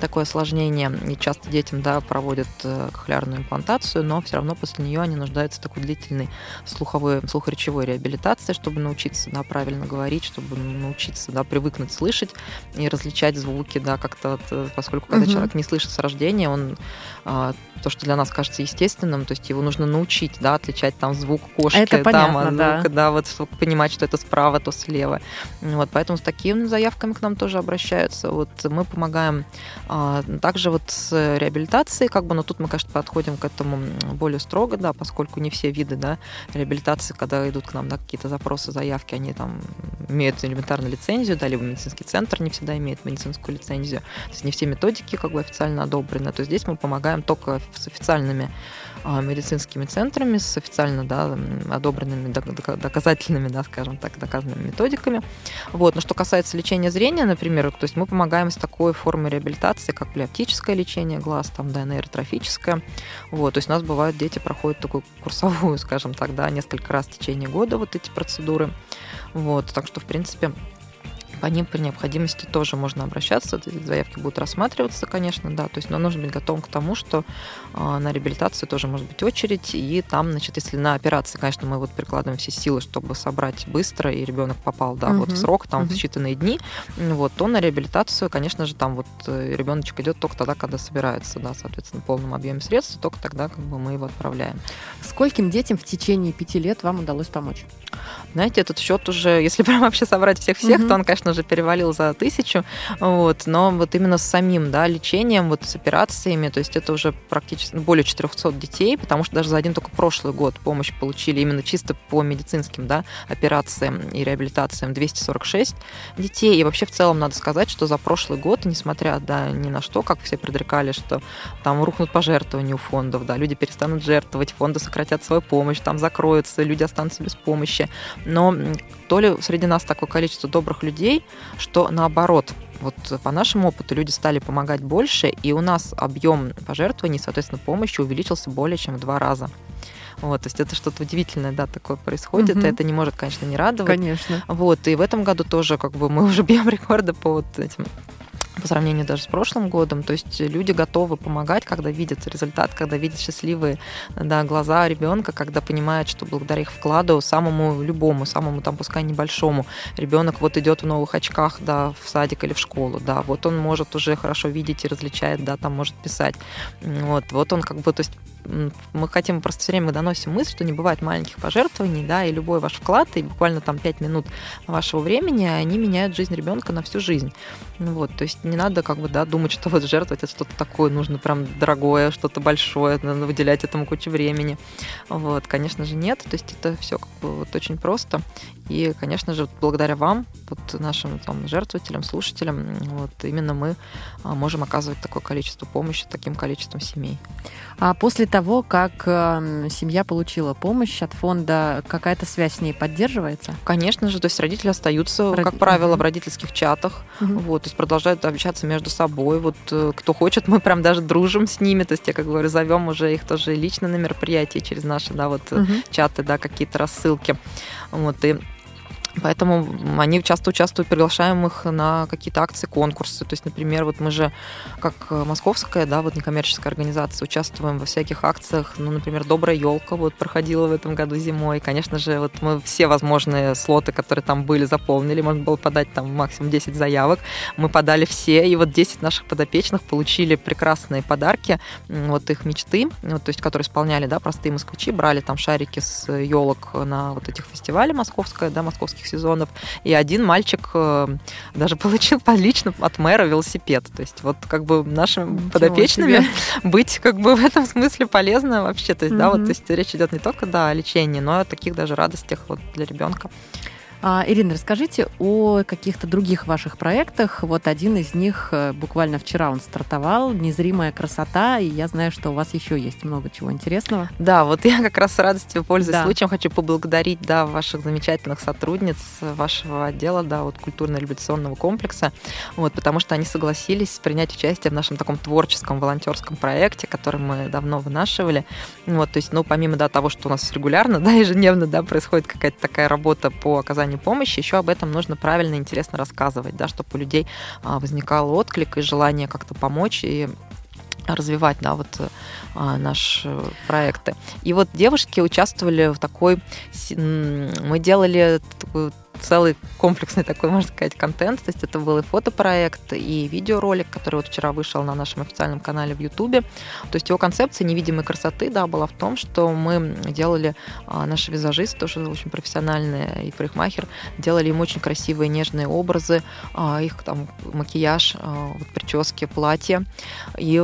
такое осложнение, и часто детям, да, проводят э, кохлеарную имплантацию, но все равно после нее они нуждаются такой длительной слуховой, слухоречевой реабилитации, чтобы научиться да, правильно говорить, чтобы научиться да, привыкнуть слышать и различать звуки, да, как-то, э, поскольку когда угу. человек не слышит с рождения, он а, то, что для нас кажется естественным, то есть его нужно научить, да, отличать там звук кошки, это понятно, там, да. звук, да, вот чтобы понимать, что это справа, то слева. Вот, поэтому с такими заявками к нам тоже обращаются. Вот мы помогаем а, также вот с реабилитацией, как бы, но тут мы, конечно, подходим к этому более строго, да, поскольку не все виды, да, реабилитации, когда идут к нам, да, какие-то запросы, заявки, они там имеют элементарную лицензию, да, либо медицинский центр не всегда имеет медицинскую лицензию. То есть не все методики как бы официально одобрены. То есть здесь мы помогаем только с официальными а, медицинскими центрами, с официально да, одобренными, доказательными, да, скажем так, доказанными методиками. Вот. Но что касается лечения зрения, например, то есть мы помогаем с такой формой реабилитации, как оптическое лечение глаз, там, да, нейротрофическое. Вот. То есть у нас бывают дети проходят такую курсовую, скажем так, да, несколько раз в течение года вот эти процедуры. Вот. Так что, в принципе, по ним при необходимости тоже можно обращаться. Эти заявки будут рассматриваться, конечно, да. То есть, но нужно быть готовым к тому, что э, на реабилитацию тоже может быть очередь. И там, значит, если на операции, конечно, мы вот прикладываем все силы, чтобы собрать быстро, и ребенок попал, да, угу. вот в срок, там угу. в считанные дни, вот, то на реабилитацию, конечно же, там вот э, ребеночек идет только тогда, когда собирается, да, соответственно, в полном объеме средств, только тогда как бы мы его отправляем. Скольким детям в течение пяти лет вам удалось помочь? Знаете, этот счет уже, если прям вообще собрать всех-всех, угу. то он, конечно же, перевалил за тысячу. Вот, но вот именно с самим да, лечением, вот с операциями, то есть это уже практически более 400 детей, потому что даже за один только прошлый год помощь получили именно чисто по медицинским да, операциям и реабилитациям 246 детей. И вообще в целом надо сказать, что за прошлый год, несмотря да, ни на что, как все предрекали, что там рухнут пожертвования у фондов, да, люди перестанут жертвовать, фонды сократят свою помощь, там закроются, люди останутся без помощи. Но то ли среди нас такое количество добрых людей, что наоборот, вот по нашему опыту люди стали помогать больше, и у нас объем пожертвований, соответственно, помощи увеличился более чем в два раза. Вот, то есть это что-то удивительное, да, такое происходит, угу. это не может, конечно, не радовать. Конечно. Вот, и в этом году тоже как бы мы уже бьем рекорды по вот этим по сравнению даже с прошлым годом. То есть люди готовы помогать, когда видят результат, когда видят счастливые да, глаза ребенка, когда понимают, что благодаря их вкладу самому любому, самому там пускай небольшому, ребенок вот идет в новых очках, да, в садик или в школу, да, вот он может уже хорошо видеть и различает, да, там может писать. Вот, вот он как бы, то есть мы хотим просто все время доносим мысль, что не бывает маленьких пожертвований, да, и любой ваш вклад, и буквально там 5 минут вашего времени, они меняют жизнь ребенка на всю жизнь. Вот, то есть не надо как бы, да, думать, что вот жертвовать это что-то такое, нужно прям дорогое, что-то большое, надо выделять этому кучу времени. Вот, конечно же, нет, то есть это все как бы вот очень просто. И, конечно же, благодаря вам, вот нашим там, жертвователям, слушателям, вот именно мы а, можем оказывать такое количество помощи таким количеством семей. А после того, как э, семья получила помощь от фонда, какая-то связь с ней поддерживается? Конечно же, то есть родители остаются, Род... как правило, в родительских чатах, угу. вот, то есть продолжают общаться между собой. Вот э, кто хочет, мы прям даже дружим с ними, то есть я, как говорю, зовем уже их тоже лично на мероприятия через наши, да, вот угу. чаты, да, какие-то рассылки. Вот, и Поэтому они часто участвуют, приглашаем их на какие-то акции, конкурсы. То есть, например, вот мы же, как московская, да, вот некоммерческая организация, участвуем во всяких акциях. Ну, например, «Добрая елка» вот проходила в этом году зимой. Конечно же, вот мы все возможные слоты, которые там были, заполнили. Можно было подать там максимум 10 заявок. Мы подали все, и вот 10 наших подопечных получили прекрасные подарки, вот их мечты, вот, то есть, которые исполняли, да, простые москвичи, брали там шарики с елок на вот этих фестивалях московская, да, московских сезонов. И один мальчик э, даже получил лично от мэра велосипед. То есть вот как бы нашим Ничего подопечными себе. быть как бы в этом смысле полезно вообще. То есть, mm-hmm. да, вот то есть речь идет не только да, о лечении, но и о таких даже радостях вот для ребенка. А, Ирина, расскажите о каких-то других ваших проектах. Вот один из них э, буквально вчера он стартовал, «Незримая красота», и я знаю, что у вас еще есть много чего интересного. Да, вот я как раз с радостью, пользуясь да. случаем, хочу поблагодарить да, ваших замечательных сотрудниц вашего отдела, да, вот культурно-революционного комплекса, вот, потому что они согласились принять участие в нашем таком творческом волонтерском проекте, который мы давно вынашивали. Вот, то есть, ну, помимо да, того, что у нас регулярно, да, ежедневно да, происходит какая-то такая работа по оказанию оказанию помощи, еще об этом нужно правильно и интересно рассказывать, да, чтобы у людей а, возникал отклик и желание как-то помочь и развивать, да, вот а, наши проекты. И вот девушки участвовали в такой, мы делали такую целый комплексный такой, можно сказать, контент. То есть это был и фотопроект, и видеоролик, который вот вчера вышел на нашем официальном канале в Ютубе. То есть его концепция невидимой красоты, да, была в том, что мы делали, а, наши визажисты, тоже очень профессиональные, и парикмахер, делали им очень красивые, нежные образы, а, их там макияж, а, вот, прически, платья. И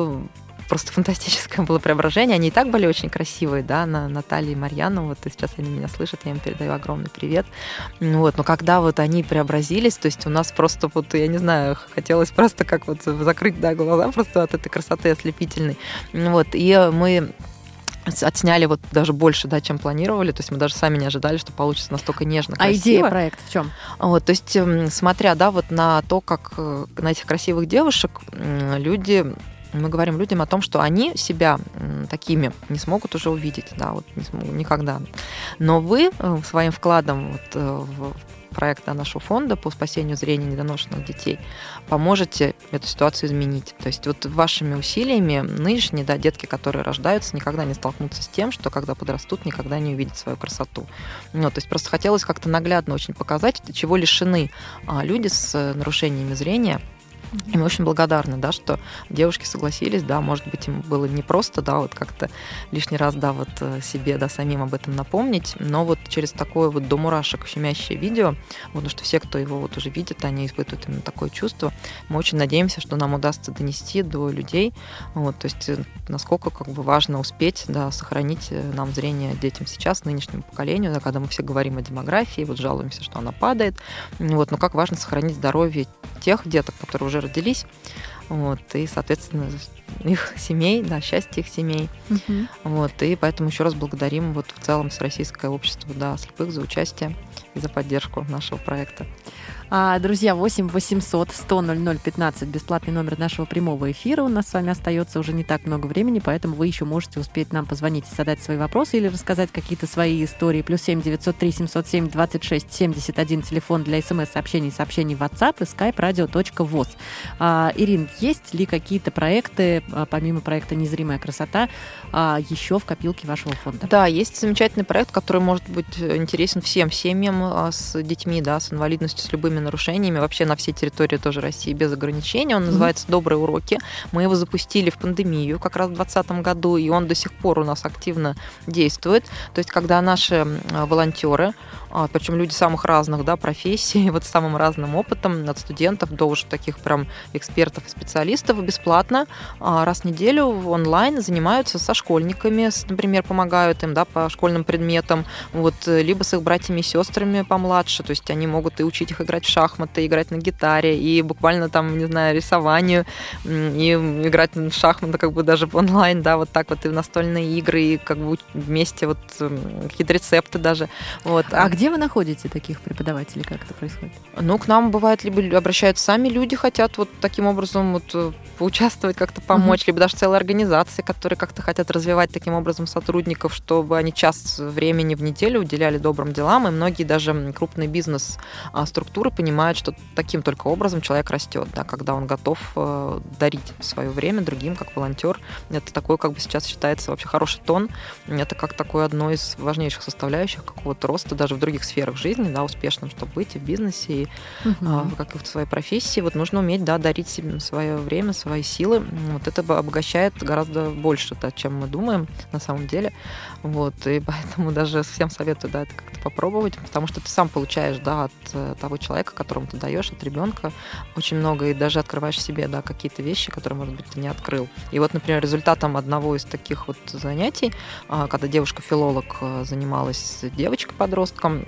просто фантастическое было преображение. Они и так были очень красивые, да, на Наталье и Марьяну. Вот и сейчас они меня слышат, я им передаю огромный привет. Вот, но когда вот они преобразились, то есть у нас просто вот, я не знаю, хотелось просто как вот закрыть, да, глаза просто от этой красоты ослепительной. Вот, и мы отсняли вот даже больше, да, чем планировали. То есть мы даже сами не ожидали, что получится настолько нежно, красиво. А идея проекта в чем? Вот, то есть смотря, да, вот на то, как э, на этих красивых девушек люди мы говорим людям о том, что они себя такими не смогут уже увидеть, да, вот не смогут, никогда. Но вы э, своим вкладом вот э, в проекта нашего фонда по спасению зрения недоношенных детей поможете эту ситуацию изменить. То есть вот вашими усилиями нынешние да, детки, которые рождаются, никогда не столкнутся с тем, что когда подрастут, никогда не увидят свою красоту. Ну, то есть просто хотелось как-то наглядно очень показать, чего лишены а, люди с э, нарушениями зрения – и мы очень благодарны, да, что девушки согласились, да, может быть, им было не просто, да, вот как-то лишний раз, да, вот э, себе, да, самим об этом напомнить, но вот через такое вот до мурашек щемящее видео, потому что все, кто его вот уже видит, они испытывают именно такое чувство, мы очень надеемся, что нам удастся донести до людей, вот, то есть э, насколько как бы важно успеть, да, сохранить э, нам зрение детям сейчас, нынешнему поколению, да, когда мы все говорим о демографии, вот жалуемся, что она падает, вот, но как важно сохранить здоровье тех деток, которые уже родились, вот, и, соответственно, их семей, да, счастье их семей. Угу. Вот, и поэтому еще раз благодарим вот в целом Всероссийское общество да, слепых за участие и за поддержку нашего проекта. А, друзья, 8 800 100 00 15, бесплатный номер нашего прямого эфира. У нас с вами остается уже не так много времени, поэтому вы еще можете успеть нам позвонить и задать свои вопросы или рассказать какие-то свои истории. Плюс 7 903 707 26 71, телефон для смс-сообщений, сообщений WhatsApp и skype radio.voz. А, Ирин, есть ли какие-то проекты, а, помимо проекта «Незримая красота», а, еще в копилке вашего фонда? Да, есть замечательный проект, который может быть интересен всем семьям с детьми, да, с инвалидностью, с любыми нарушениями вообще на всей территории тоже России без ограничений. Он называется «Добрые уроки». Мы его запустили в пандемию как раз в 2020 году, и он до сих пор у нас активно действует. То есть, когда наши волонтеры, причем люди самых разных да, профессий, вот с самым разным опытом, от студентов до уже таких прям экспертов и специалистов, бесплатно а, раз в неделю онлайн занимаются со школьниками, например, помогают им да, по школьным предметам, вот, либо с их братьями и сестрами помладше, то есть они могут и учить их играть в шахматы, играть на гитаре, и буквально там, не знаю, рисованию, и играть в шахматы как бы даже онлайн, да, вот так вот и в настольные игры, и как бы вместе вот какие-то рецепты даже. Вот. А, а где вы находите таких преподавателей, как это происходит? Ну, к нам бывает либо обращаются сами люди, хотят вот таким образом вот э, поучаствовать, как-то помочь, uh-huh. либо даже целые организации, которые как-то хотят развивать таким образом сотрудников, чтобы они час времени в неделю уделяли добрым делам, и многие даже крупные бизнес-структуры понимают, что таким только образом человек растет, да, когда он готов э, дарить свое время другим, как волонтер. Это такой, как бы сейчас считается вообще хороший тон. Это как такое одно из важнейших составляющих какого-то роста даже в других сферах жизни, да, успешным, чтобы быть и в бизнесе, и угу. как и в своей профессии. Вот нужно уметь, да, дарить себе свое время, свои силы. Вот это обогащает гораздо больше, да, чем мы думаем на самом деле. Вот, и поэтому даже всем советую, да, это как-то попробовать, потому что ты сам получаешь, да, от э, того человека, которому ты даешь, от ребенка очень много, и даже открываешь себе, да, какие-то вещи, которые, может быть, ты не открыл. И вот, например, результатом одного из таких вот занятий, а, когда девушка-филолог э, занималась с девочкой-подростком,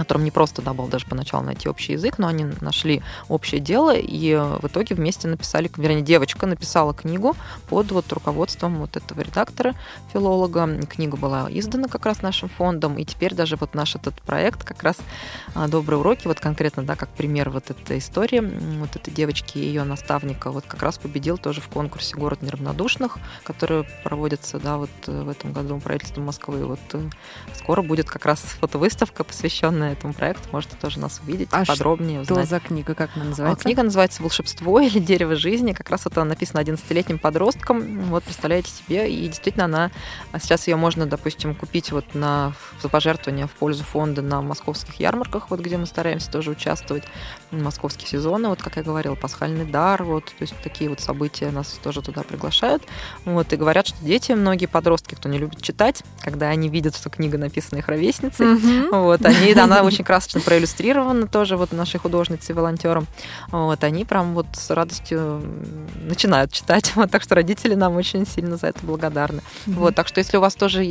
которым не просто да, было даже поначалу найти общий язык, но они нашли общее дело и в итоге вместе написали, вернее, девочка написала книгу под вот руководством вот этого редактора, филолога. Книга была издана как раз нашим фондом, и теперь даже вот наш этот проект как раз а, «Добрые уроки», вот конкретно, да, как пример вот этой истории, вот этой девочки и ее наставника, вот как раз победил тоже в конкурсе «Город неравнодушных», который проводится, да, вот в этом году правительством Москвы. Вот э, скоро будет как раз фотовыставка, посвященная этому проекту. Можете тоже нас увидеть, а подробнее что узнать. Что за книга, как она называется? А, книга называется «Волшебство» или «Дерево жизни». Как раз вот она написана 11-летним подростком. Вот, представляете себе. И действительно она... А сейчас ее можно, допустим, купить вот на за пожертвование в пользу фонда на московских ярмарках, вот где мы стараемся тоже участвовать. Московские сезоны, вот как я говорила, пасхальный дар, вот, то есть такие вот события нас тоже туда приглашают. Вот, и говорят, что дети, многие подростки, кто не любит читать, когда они видят, что книга написана их ровесницей, mm-hmm. вот, они, она очень красочно проиллюстрирована тоже вот нашей художницей, волонтером. Вот, они прям вот с радостью начинают читать. Вот, так что родители нам очень сильно за это благодарны. Mm-hmm. Вот, так что если у вас тоже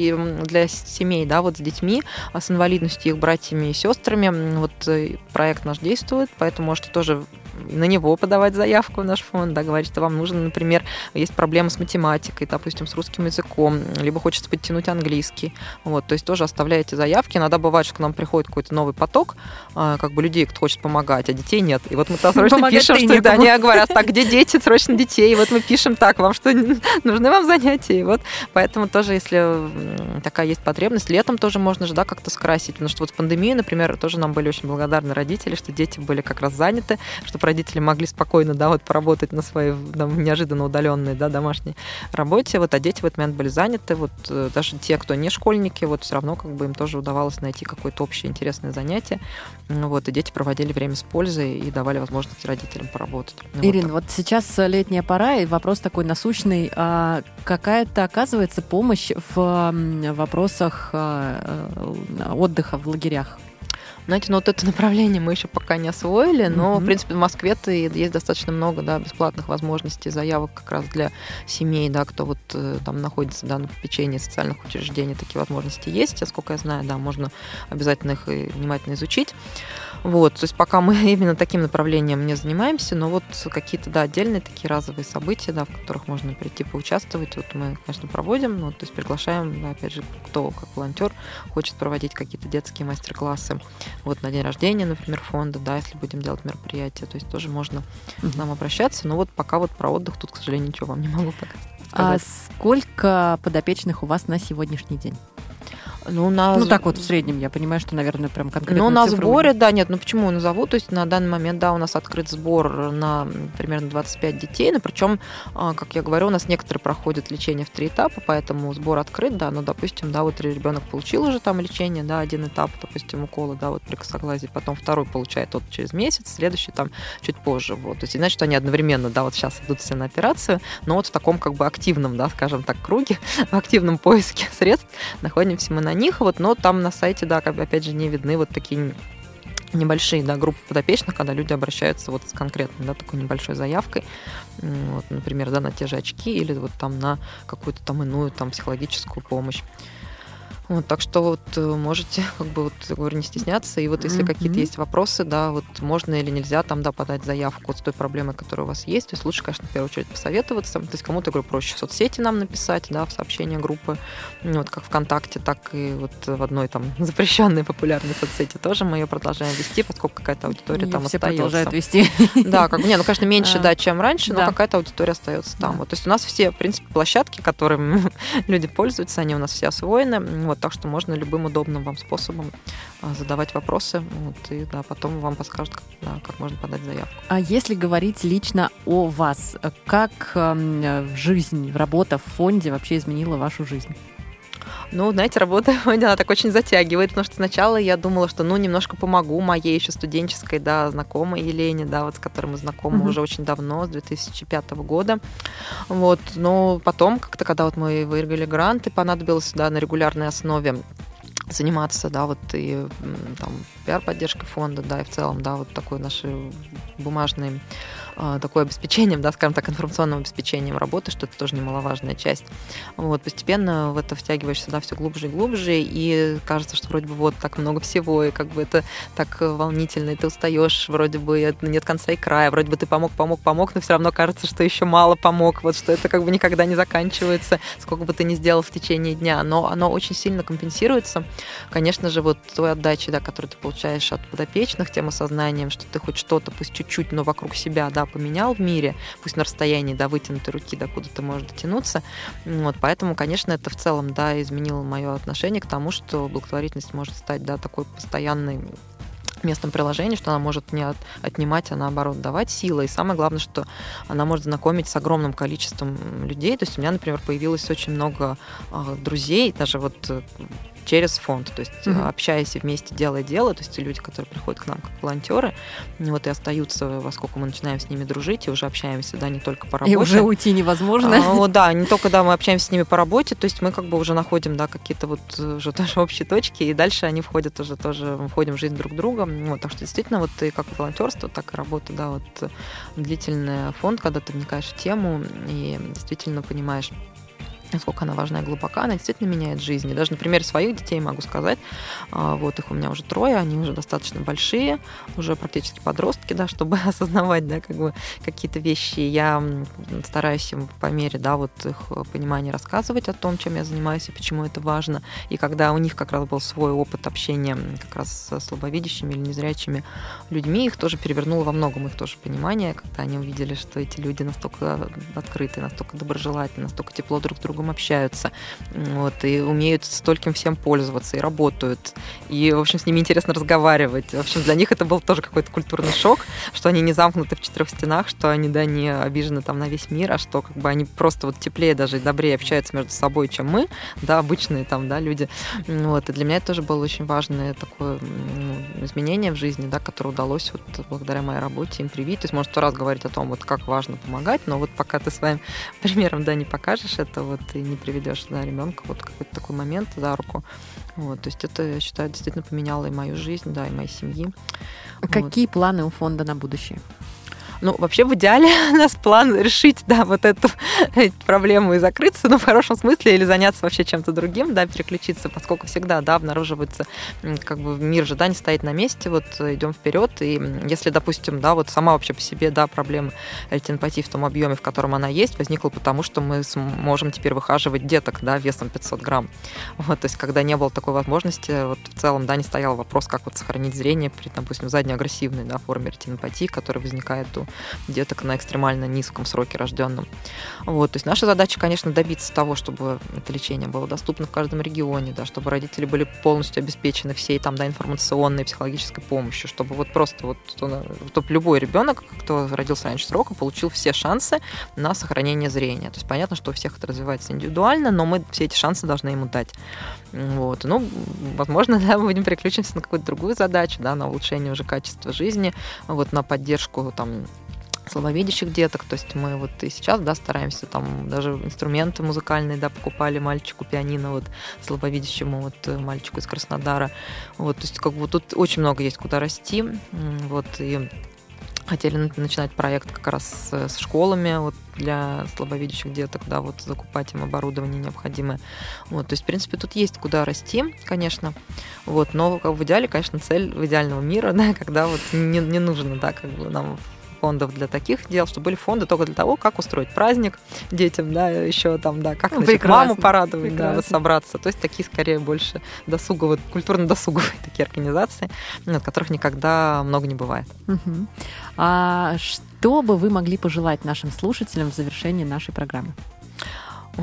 для семей, да, вот с детьми, а с инвалидностью, их братьями и сестрами, вот э, проект наш действует, поэтому можете тоже на него подавать заявку в наш фонд, да, говорить, что вам нужно, например, есть проблемы с математикой, допустим, с русским языком, либо хочется подтянуть английский. Вот, то есть тоже оставляете заявки. Иногда бывает, что к нам приходит какой-то новый поток, а, как бы людей, кто хочет помогать, а детей нет. И вот мы там срочно Помогать пишем, что да, они говорят, так, где дети, срочно детей. И вот мы пишем так, вам что, нужны вам занятия? И вот поэтому тоже, если такая есть потребность, летом тоже можно же, да, как-то скрасить. Потому что вот в пандемии, например, тоже нам были очень благодарны родители, что дети были как раз заняты, что родители могли спокойно, да, вот поработать на своей там, неожиданно удаленной, да, домашней работе, вот, а дети в этот момент были заняты, вот, э, даже те, кто не школьники, вот, все равно, как бы, им тоже удавалось найти какое-то общее интересное занятие, вот, и дети проводили время с пользой и давали возможность родителям поработать. Ирина, вот, вот сейчас летняя пора, и вопрос такой насущный, а какая-то, оказывается, помощь в вопросах а, э, отдыха в лагерях? Знаете, ну вот это направление мы еще пока не освоили, но, mm-hmm. в принципе, в Москве-то есть достаточно много, да, бесплатных возможностей, заявок как раз для семей, да, кто вот э, там находится, да, на попечении социальных учреждений, такие возможности есть, а сколько я знаю, да, можно обязательно их и внимательно изучить. Вот, то есть пока мы именно таким направлением не занимаемся, но вот какие-то, да, отдельные такие разовые события, да, в которых можно прийти поучаствовать, вот мы, конечно, проводим, ну, то есть приглашаем, да, опять же, кто как волонтер хочет проводить какие-то детские мастер-классы, вот на день рождения, например, фонда, да, если будем делать мероприятие, то есть тоже можно к нам обращаться, но вот пока вот про отдых тут, к сожалению, ничего вам не могу пока сказать. А сколько подопечных у вас на сегодняшний день? Ну, на... ну, так вот в среднем, я понимаю, что, наверное, прям конкретно Ну, на сборе, да, нет, ну почему назову? То есть на данный момент, да, у нас открыт сбор на примерно 25 детей, но причем, а, как я говорю, у нас некоторые проходят лечение в три этапа, поэтому сбор открыт, да, но, допустим, да, вот ребенок получил уже там лечение, да, один этап, допустим, укола, да, вот при косоглазии, потом второй получает вот через месяц, следующий там чуть позже, вот. То есть, значит, они одновременно, да, вот сейчас идут все на операцию, но вот в таком как бы активном, да, скажем так, круге, в активном поиске средств находимся мы на них, вот, но там на сайте, да, как бы, опять же, не видны вот такие небольшие да, группы подопечных, когда люди обращаются вот с конкретной да, такой небольшой заявкой, вот, например, да, на те же очки или вот там на какую-то там иную там психологическую помощь. Вот, так что вот э, можете, как бы, вот, говорю, не стесняться. И вот если mm-hmm. какие-то есть вопросы, да, вот можно или нельзя там, да, подать заявку с той проблемой, которая у вас есть. То есть лучше, конечно, в первую очередь посоветоваться. То есть кому-то, говорю, проще в соцсети нам написать, да, в сообщения группы, вот как ВКонтакте, так и вот в одной там запрещенной популярной соцсети тоже мы ее продолжаем вести, поскольку какая-то аудитория и там все остается. продолжают вести. Да, как не, ну, конечно, меньше, а. да, чем раньше, но какая-то аудитория остается там. Вот, то есть у нас все, в принципе, площадки, которыми люди пользуются, они у нас все освоены. Вот, Так что можно любым удобным вам способом а, задавать вопросы, вот, и да, потом вам подскажут, как, да, как можно подать заявку. А если говорить лично о вас, как эм, жизнь, работа в фонде вообще изменила вашу жизнь? Ну, знаете, работа она так очень затягивает, потому что сначала я думала, что ну немножко помогу моей еще студенческой, да, знакомой Елене, да, вот с которой мы знакомы mm-hmm. уже очень давно, с 2005 года. Вот, но потом как-то, когда вот мы выиграли грант, и понадобилось, да, на регулярной основе заниматься, да, вот и там пиар-поддержкой фонда, да, и в целом, да, вот такой нашей бумажной а, такое обеспечением, да, скажем так, информационным обеспечением работы, что это тоже немаловажная часть. Вот, постепенно в это втягиваешься, да, все глубже и глубже, и кажется, что вроде бы вот так много всего, и как бы это так волнительно, и ты устаешь, вроде бы нет конца и края, вроде бы ты помог, помог, помог, но все равно кажется, что еще мало помог, вот что это как бы никогда не заканчивается, сколько бы ты ни сделал в течение дня, но оно очень сильно компенсируется, конечно же, вот той отдачи, да, которую ты получаешь от подопечных, тем осознанием, что ты хоть что-то, пусть чуть-чуть, но вокруг себя, да, поменял в мире, пусть на расстоянии до вытянутой руки, до куда ты можешь дотянуться. Вот, поэтому, конечно, это в целом, да, изменило мое отношение к тому, что благотворительность может стать, да, такой постоянной местом приложения, что она может не от, отнимать, а наоборот давать силы. И самое главное, что она может знакомить с огромным количеством людей. То есть у меня, например, появилось очень много э, друзей, даже вот э, через фонд, то есть mm-hmm. общаясь и вместе делая дело, то есть люди, которые приходят к нам как волонтеры, вот и остаются, во сколько мы начинаем с ними дружить, и уже общаемся, да, не только по работе. И уже уйти невозможно. А, вот, да, не только, да, мы общаемся с ними по работе, то есть мы как бы уже находим, да, какие-то вот уже тоже общие точки, и дальше они входят уже тоже, мы входим в жизнь друг друга, вот, так что действительно вот и как волонтерство, так и работа, да, вот длительный фонд, когда ты вникаешь в тему и действительно понимаешь, насколько она важна и глубока, она действительно меняет жизнь. И даже на примере своих детей могу сказать, а, вот их у меня уже трое, они уже достаточно большие, уже практически подростки, да, чтобы осознавать, да, как бы какие-то вещи. Я стараюсь им по мере, да, вот их понимания рассказывать о том, чем я занимаюсь и почему это важно. И когда у них как раз был свой опыт общения как раз со слабовидящими или незрячими людьми, их тоже перевернуло во многом их тоже понимание, когда они увидели, что эти люди настолько открыты, настолько доброжелательны, настолько тепло друг другу другом общаются, вот, и умеют стольким всем пользоваться, и работают, и, в общем, с ними интересно разговаривать. В общем, для них это был тоже какой-то культурный шок, что они не замкнуты в четырех стенах, что они, да, не обижены там на весь мир, а что как бы они просто вот теплее даже и добрее общаются между собой, чем мы, да, обычные там, да, люди. Вот, и для меня это тоже было очень важное такое ну, изменение в жизни, да, которое удалось вот благодаря моей работе им привить. То есть, может, сто раз говорить о том, вот как важно помогать, но вот пока ты своим примером, да, не покажешь это, вот ты не приведешь да, ребенка вот какой-то такой момент за руку. Вот, то есть это, я считаю, действительно поменяло и мою жизнь, да, и моей семьи. Какие вот. планы у фонда на будущее? Ну, вообще, в идеале у нас план решить, да, вот эту проблему и закрыться, ну, в хорошем смысле, или заняться вообще чем-то другим, да, переключиться, поскольку всегда, да, обнаруживается, как бы мир же, да, не стоит на месте, вот идем вперед, и если, допустим, да, вот сама вообще по себе, да, проблема ретинопатии в том объеме, в котором она есть, возникла потому, что мы можем теперь выхаживать деток, да, весом 500 грамм. Вот, то есть, когда не было такой возможности, вот в целом, да, не стоял вопрос, как вот сохранить зрение при, допустим, задней агрессивной, да, форме ретинопатии, которая возникает у деток на экстремально низком сроке рожденном. Вот, то есть наша задача, конечно, добиться того, чтобы это лечение было доступно в каждом регионе, да, чтобы родители были полностью обеспечены всей там, да, информационной, психологической помощью, чтобы вот просто вот чтобы любой ребенок, кто родился раньше срока, получил все шансы на сохранение зрения. То есть понятно, что у всех это развивается индивидуально, но мы все эти шансы должны ему дать. Вот. Ну, возможно, да, мы будем переключимся на какую-то другую задачу, да, на улучшение уже качества жизни, вот на поддержку там слабовидящих деток. То есть мы вот и сейчас, да, стараемся там даже инструменты музыкальные, да, покупали мальчику пианино, вот слабовидящему вот э, мальчику из Краснодара. Вот, то есть как бы тут очень много есть куда расти. Вот, и хотели начинать проект как раз с школами вот для слабовидящих деток, да, вот закупать им оборудование необходимое. Вот, то есть, в принципе, тут есть куда расти, конечно, вот, но в идеале, конечно, цель в идеального мира, да, когда вот не, не нужно, да, как бы нам фондов для таких дел, что были фонды только для того, как устроить праздник детям, да, еще там, да, как ну, значит, маму порадовать, да, собраться. То есть такие скорее больше досуговые, культурно-досуговые такие организации, от которых никогда много не бывает. Угу. А что бы вы могли пожелать нашим слушателям в завершении нашей программы?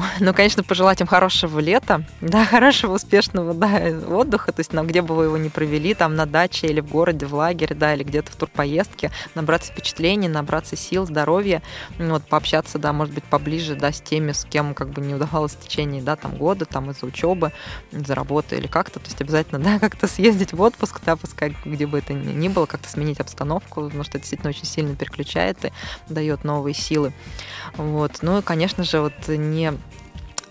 Ну, конечно, пожелать им хорошего лета, да, хорошего, успешного, да, отдыха, то есть, нам, где бы вы его ни провели, там, на даче или в городе, в лагере, да, или где-то в турпоездке, набраться впечатлений, набраться сил, здоровья, вот, пообщаться, да, может быть, поближе, да, с теми, с кем, как бы, не удавалось в течение, да, там, года, там, из-за учебы, из-за работы или как-то, то есть, обязательно, да, как-то съездить в отпуск, да, пускай, где бы это ни было, как-то сменить обстановку, потому что это действительно очень сильно переключает и дает новые силы. Вот. Ну и, конечно же, вот не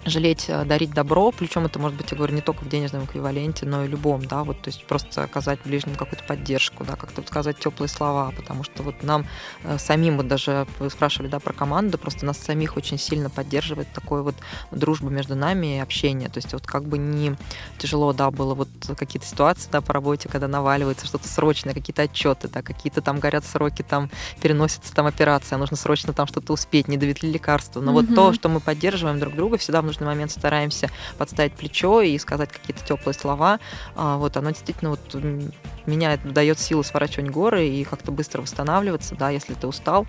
жалеть, э, дарить добро, причем это может быть, я говорю, не только в денежном эквиваленте, но и любом, да, вот, то есть просто оказать ближним какую-то поддержку, да, как-то сказать теплые слова, потому что вот нам э, самим, вот даже вы спрашивали, да, про команду, просто нас самих очень сильно поддерживает такой вот дружба между нами и общение, то есть вот как бы не тяжело, да, было вот какие-то ситуации, да, по работе, когда наваливается что-то срочное, какие-то отчеты, да, какие-то там горят сроки, там переносится там операция, нужно срочно там что-то успеть, не довели лекарства, но mm-hmm. вот то, что мы поддерживаем друг друга, всегда в нужный момент стараемся подставить плечо и сказать какие-то теплые слова. А, вот оно действительно вот меня дает силу сворачивать горы и как-то быстро восстанавливаться, да, если ты устал.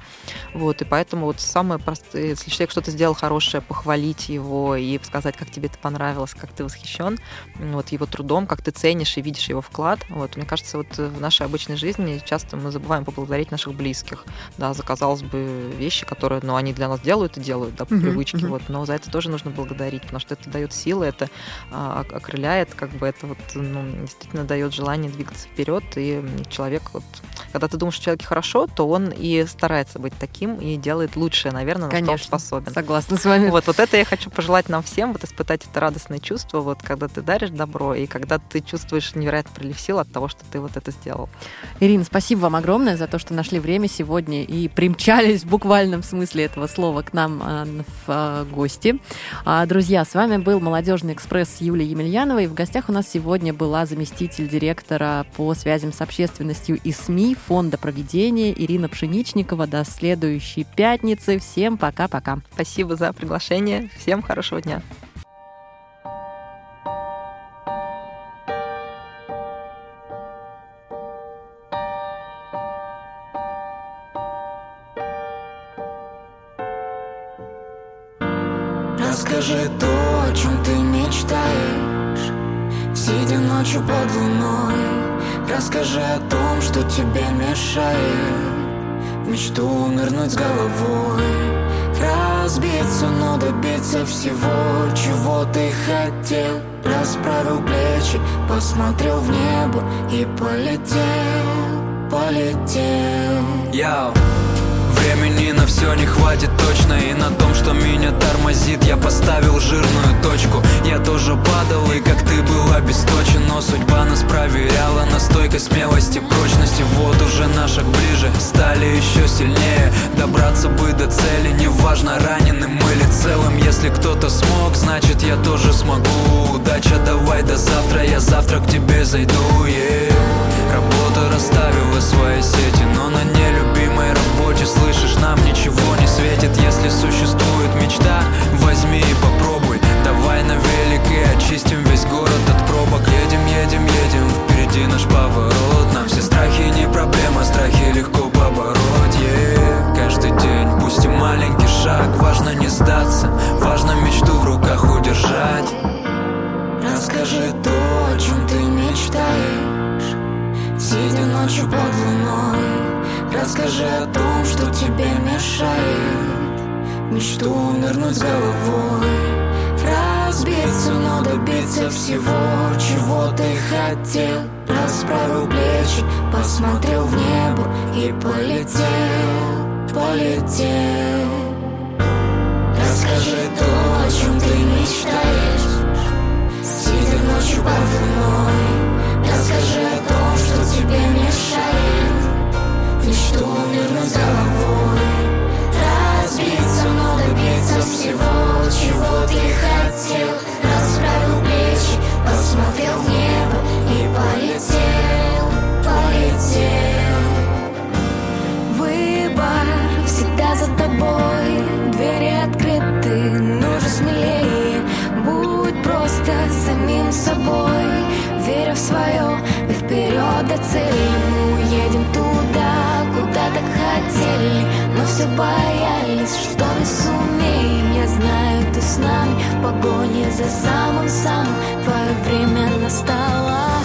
Вот, и поэтому вот самое простое, если человек что-то сделал хорошее, похвалить его и сказать, как тебе это понравилось, как ты восхищен вот, его трудом, как ты ценишь и видишь его вклад. Вот, мне кажется, вот в нашей обычной жизни часто мы забываем поблагодарить наших близких, да, за, казалось бы, вещи, которые, ну, они для нас делают и делают, да, по mm-hmm. привычке, вот, но за это тоже нужно благодарить благодарить, потому что это дает силы, это а, окрыляет, как бы это вот, ну, действительно дает желание двигаться вперед, и человек вот, когда ты думаешь, что человеке хорошо, то он и старается быть таким и делает лучшее, наверное, на Конечно, что он способен. Согласна с вами. Вот, вот это я хочу пожелать нам всем, вот испытать это радостное чувство, вот когда ты даришь добро, и когда ты чувствуешь невероятный прилив сил от того, что ты вот это сделал. Ирина, спасибо вам огромное за то, что нашли время сегодня и примчались в буквальном смысле этого слова к нам а, в а, гости. Друзья, с вами был «Молодежный экспресс» Юлия Емельянова. И в гостях у нас сегодня была заместитель директора по связям с общественностью и СМИ Фонда проведения Ирина Пшеничникова. До следующей пятницы. Всем пока-пока. Спасибо за приглашение. Всем хорошего дня. Расскажи то, о чем ты мечтаешь. Сидя ночью под луной. Расскажи о том, что тебе мешает. В мечту нырнуть с головой. Разбиться, но добиться всего, чего ты хотел. Расправил плечи, посмотрел в небо и полетел, полетел. Йоу Времени на все не хватит точно И на том, что меня тормозит Я поставил жирную точку Я тоже падал и как ты был обесточен Но судьба нас проверяла На стойкость, смелости, прочности. Вот уже на шаг ближе Стали еще сильнее. Добраться бы до цели Неважно раненым или целым. Если кто-то смог, значит я тоже смогу. Удача, давай до завтра Я завтра к тебе зайду yeah. Работа расставила свои сети Но на нелюбимой работе Слышишь, нам ничего не светит. Если существует мечта, возьми и попробуй. Давай на велике очистим весь город от пробок. Едем, едем, едем, впереди наш поворот. Нам все страхи не проблема, страхи легко побороть. Yeah. Каждый день, пусть и маленький шаг. Важно не сдаться, важно мечту в руках удержать. Расскажи то, о чем ты мечтаешь Сидя ночью под луной. Расскажи о том, что тебе мешает. Мечту нырнуть головой. Разбиться, но добиться всего, чего ты хотел. Расправил плечи, посмотрел в небо и полетел, полетел. Расскажи то, о чем ты мечтаешь. Сидя ночью под луной тебе мешает. Мечту с головой Разбиться, но добиться всего, чего ты хотел. Расправил плечи, посмотрел в небо боялись, что мы сумеем Я знаю, ты с нами в погоне за самым-самым. Твое время настало.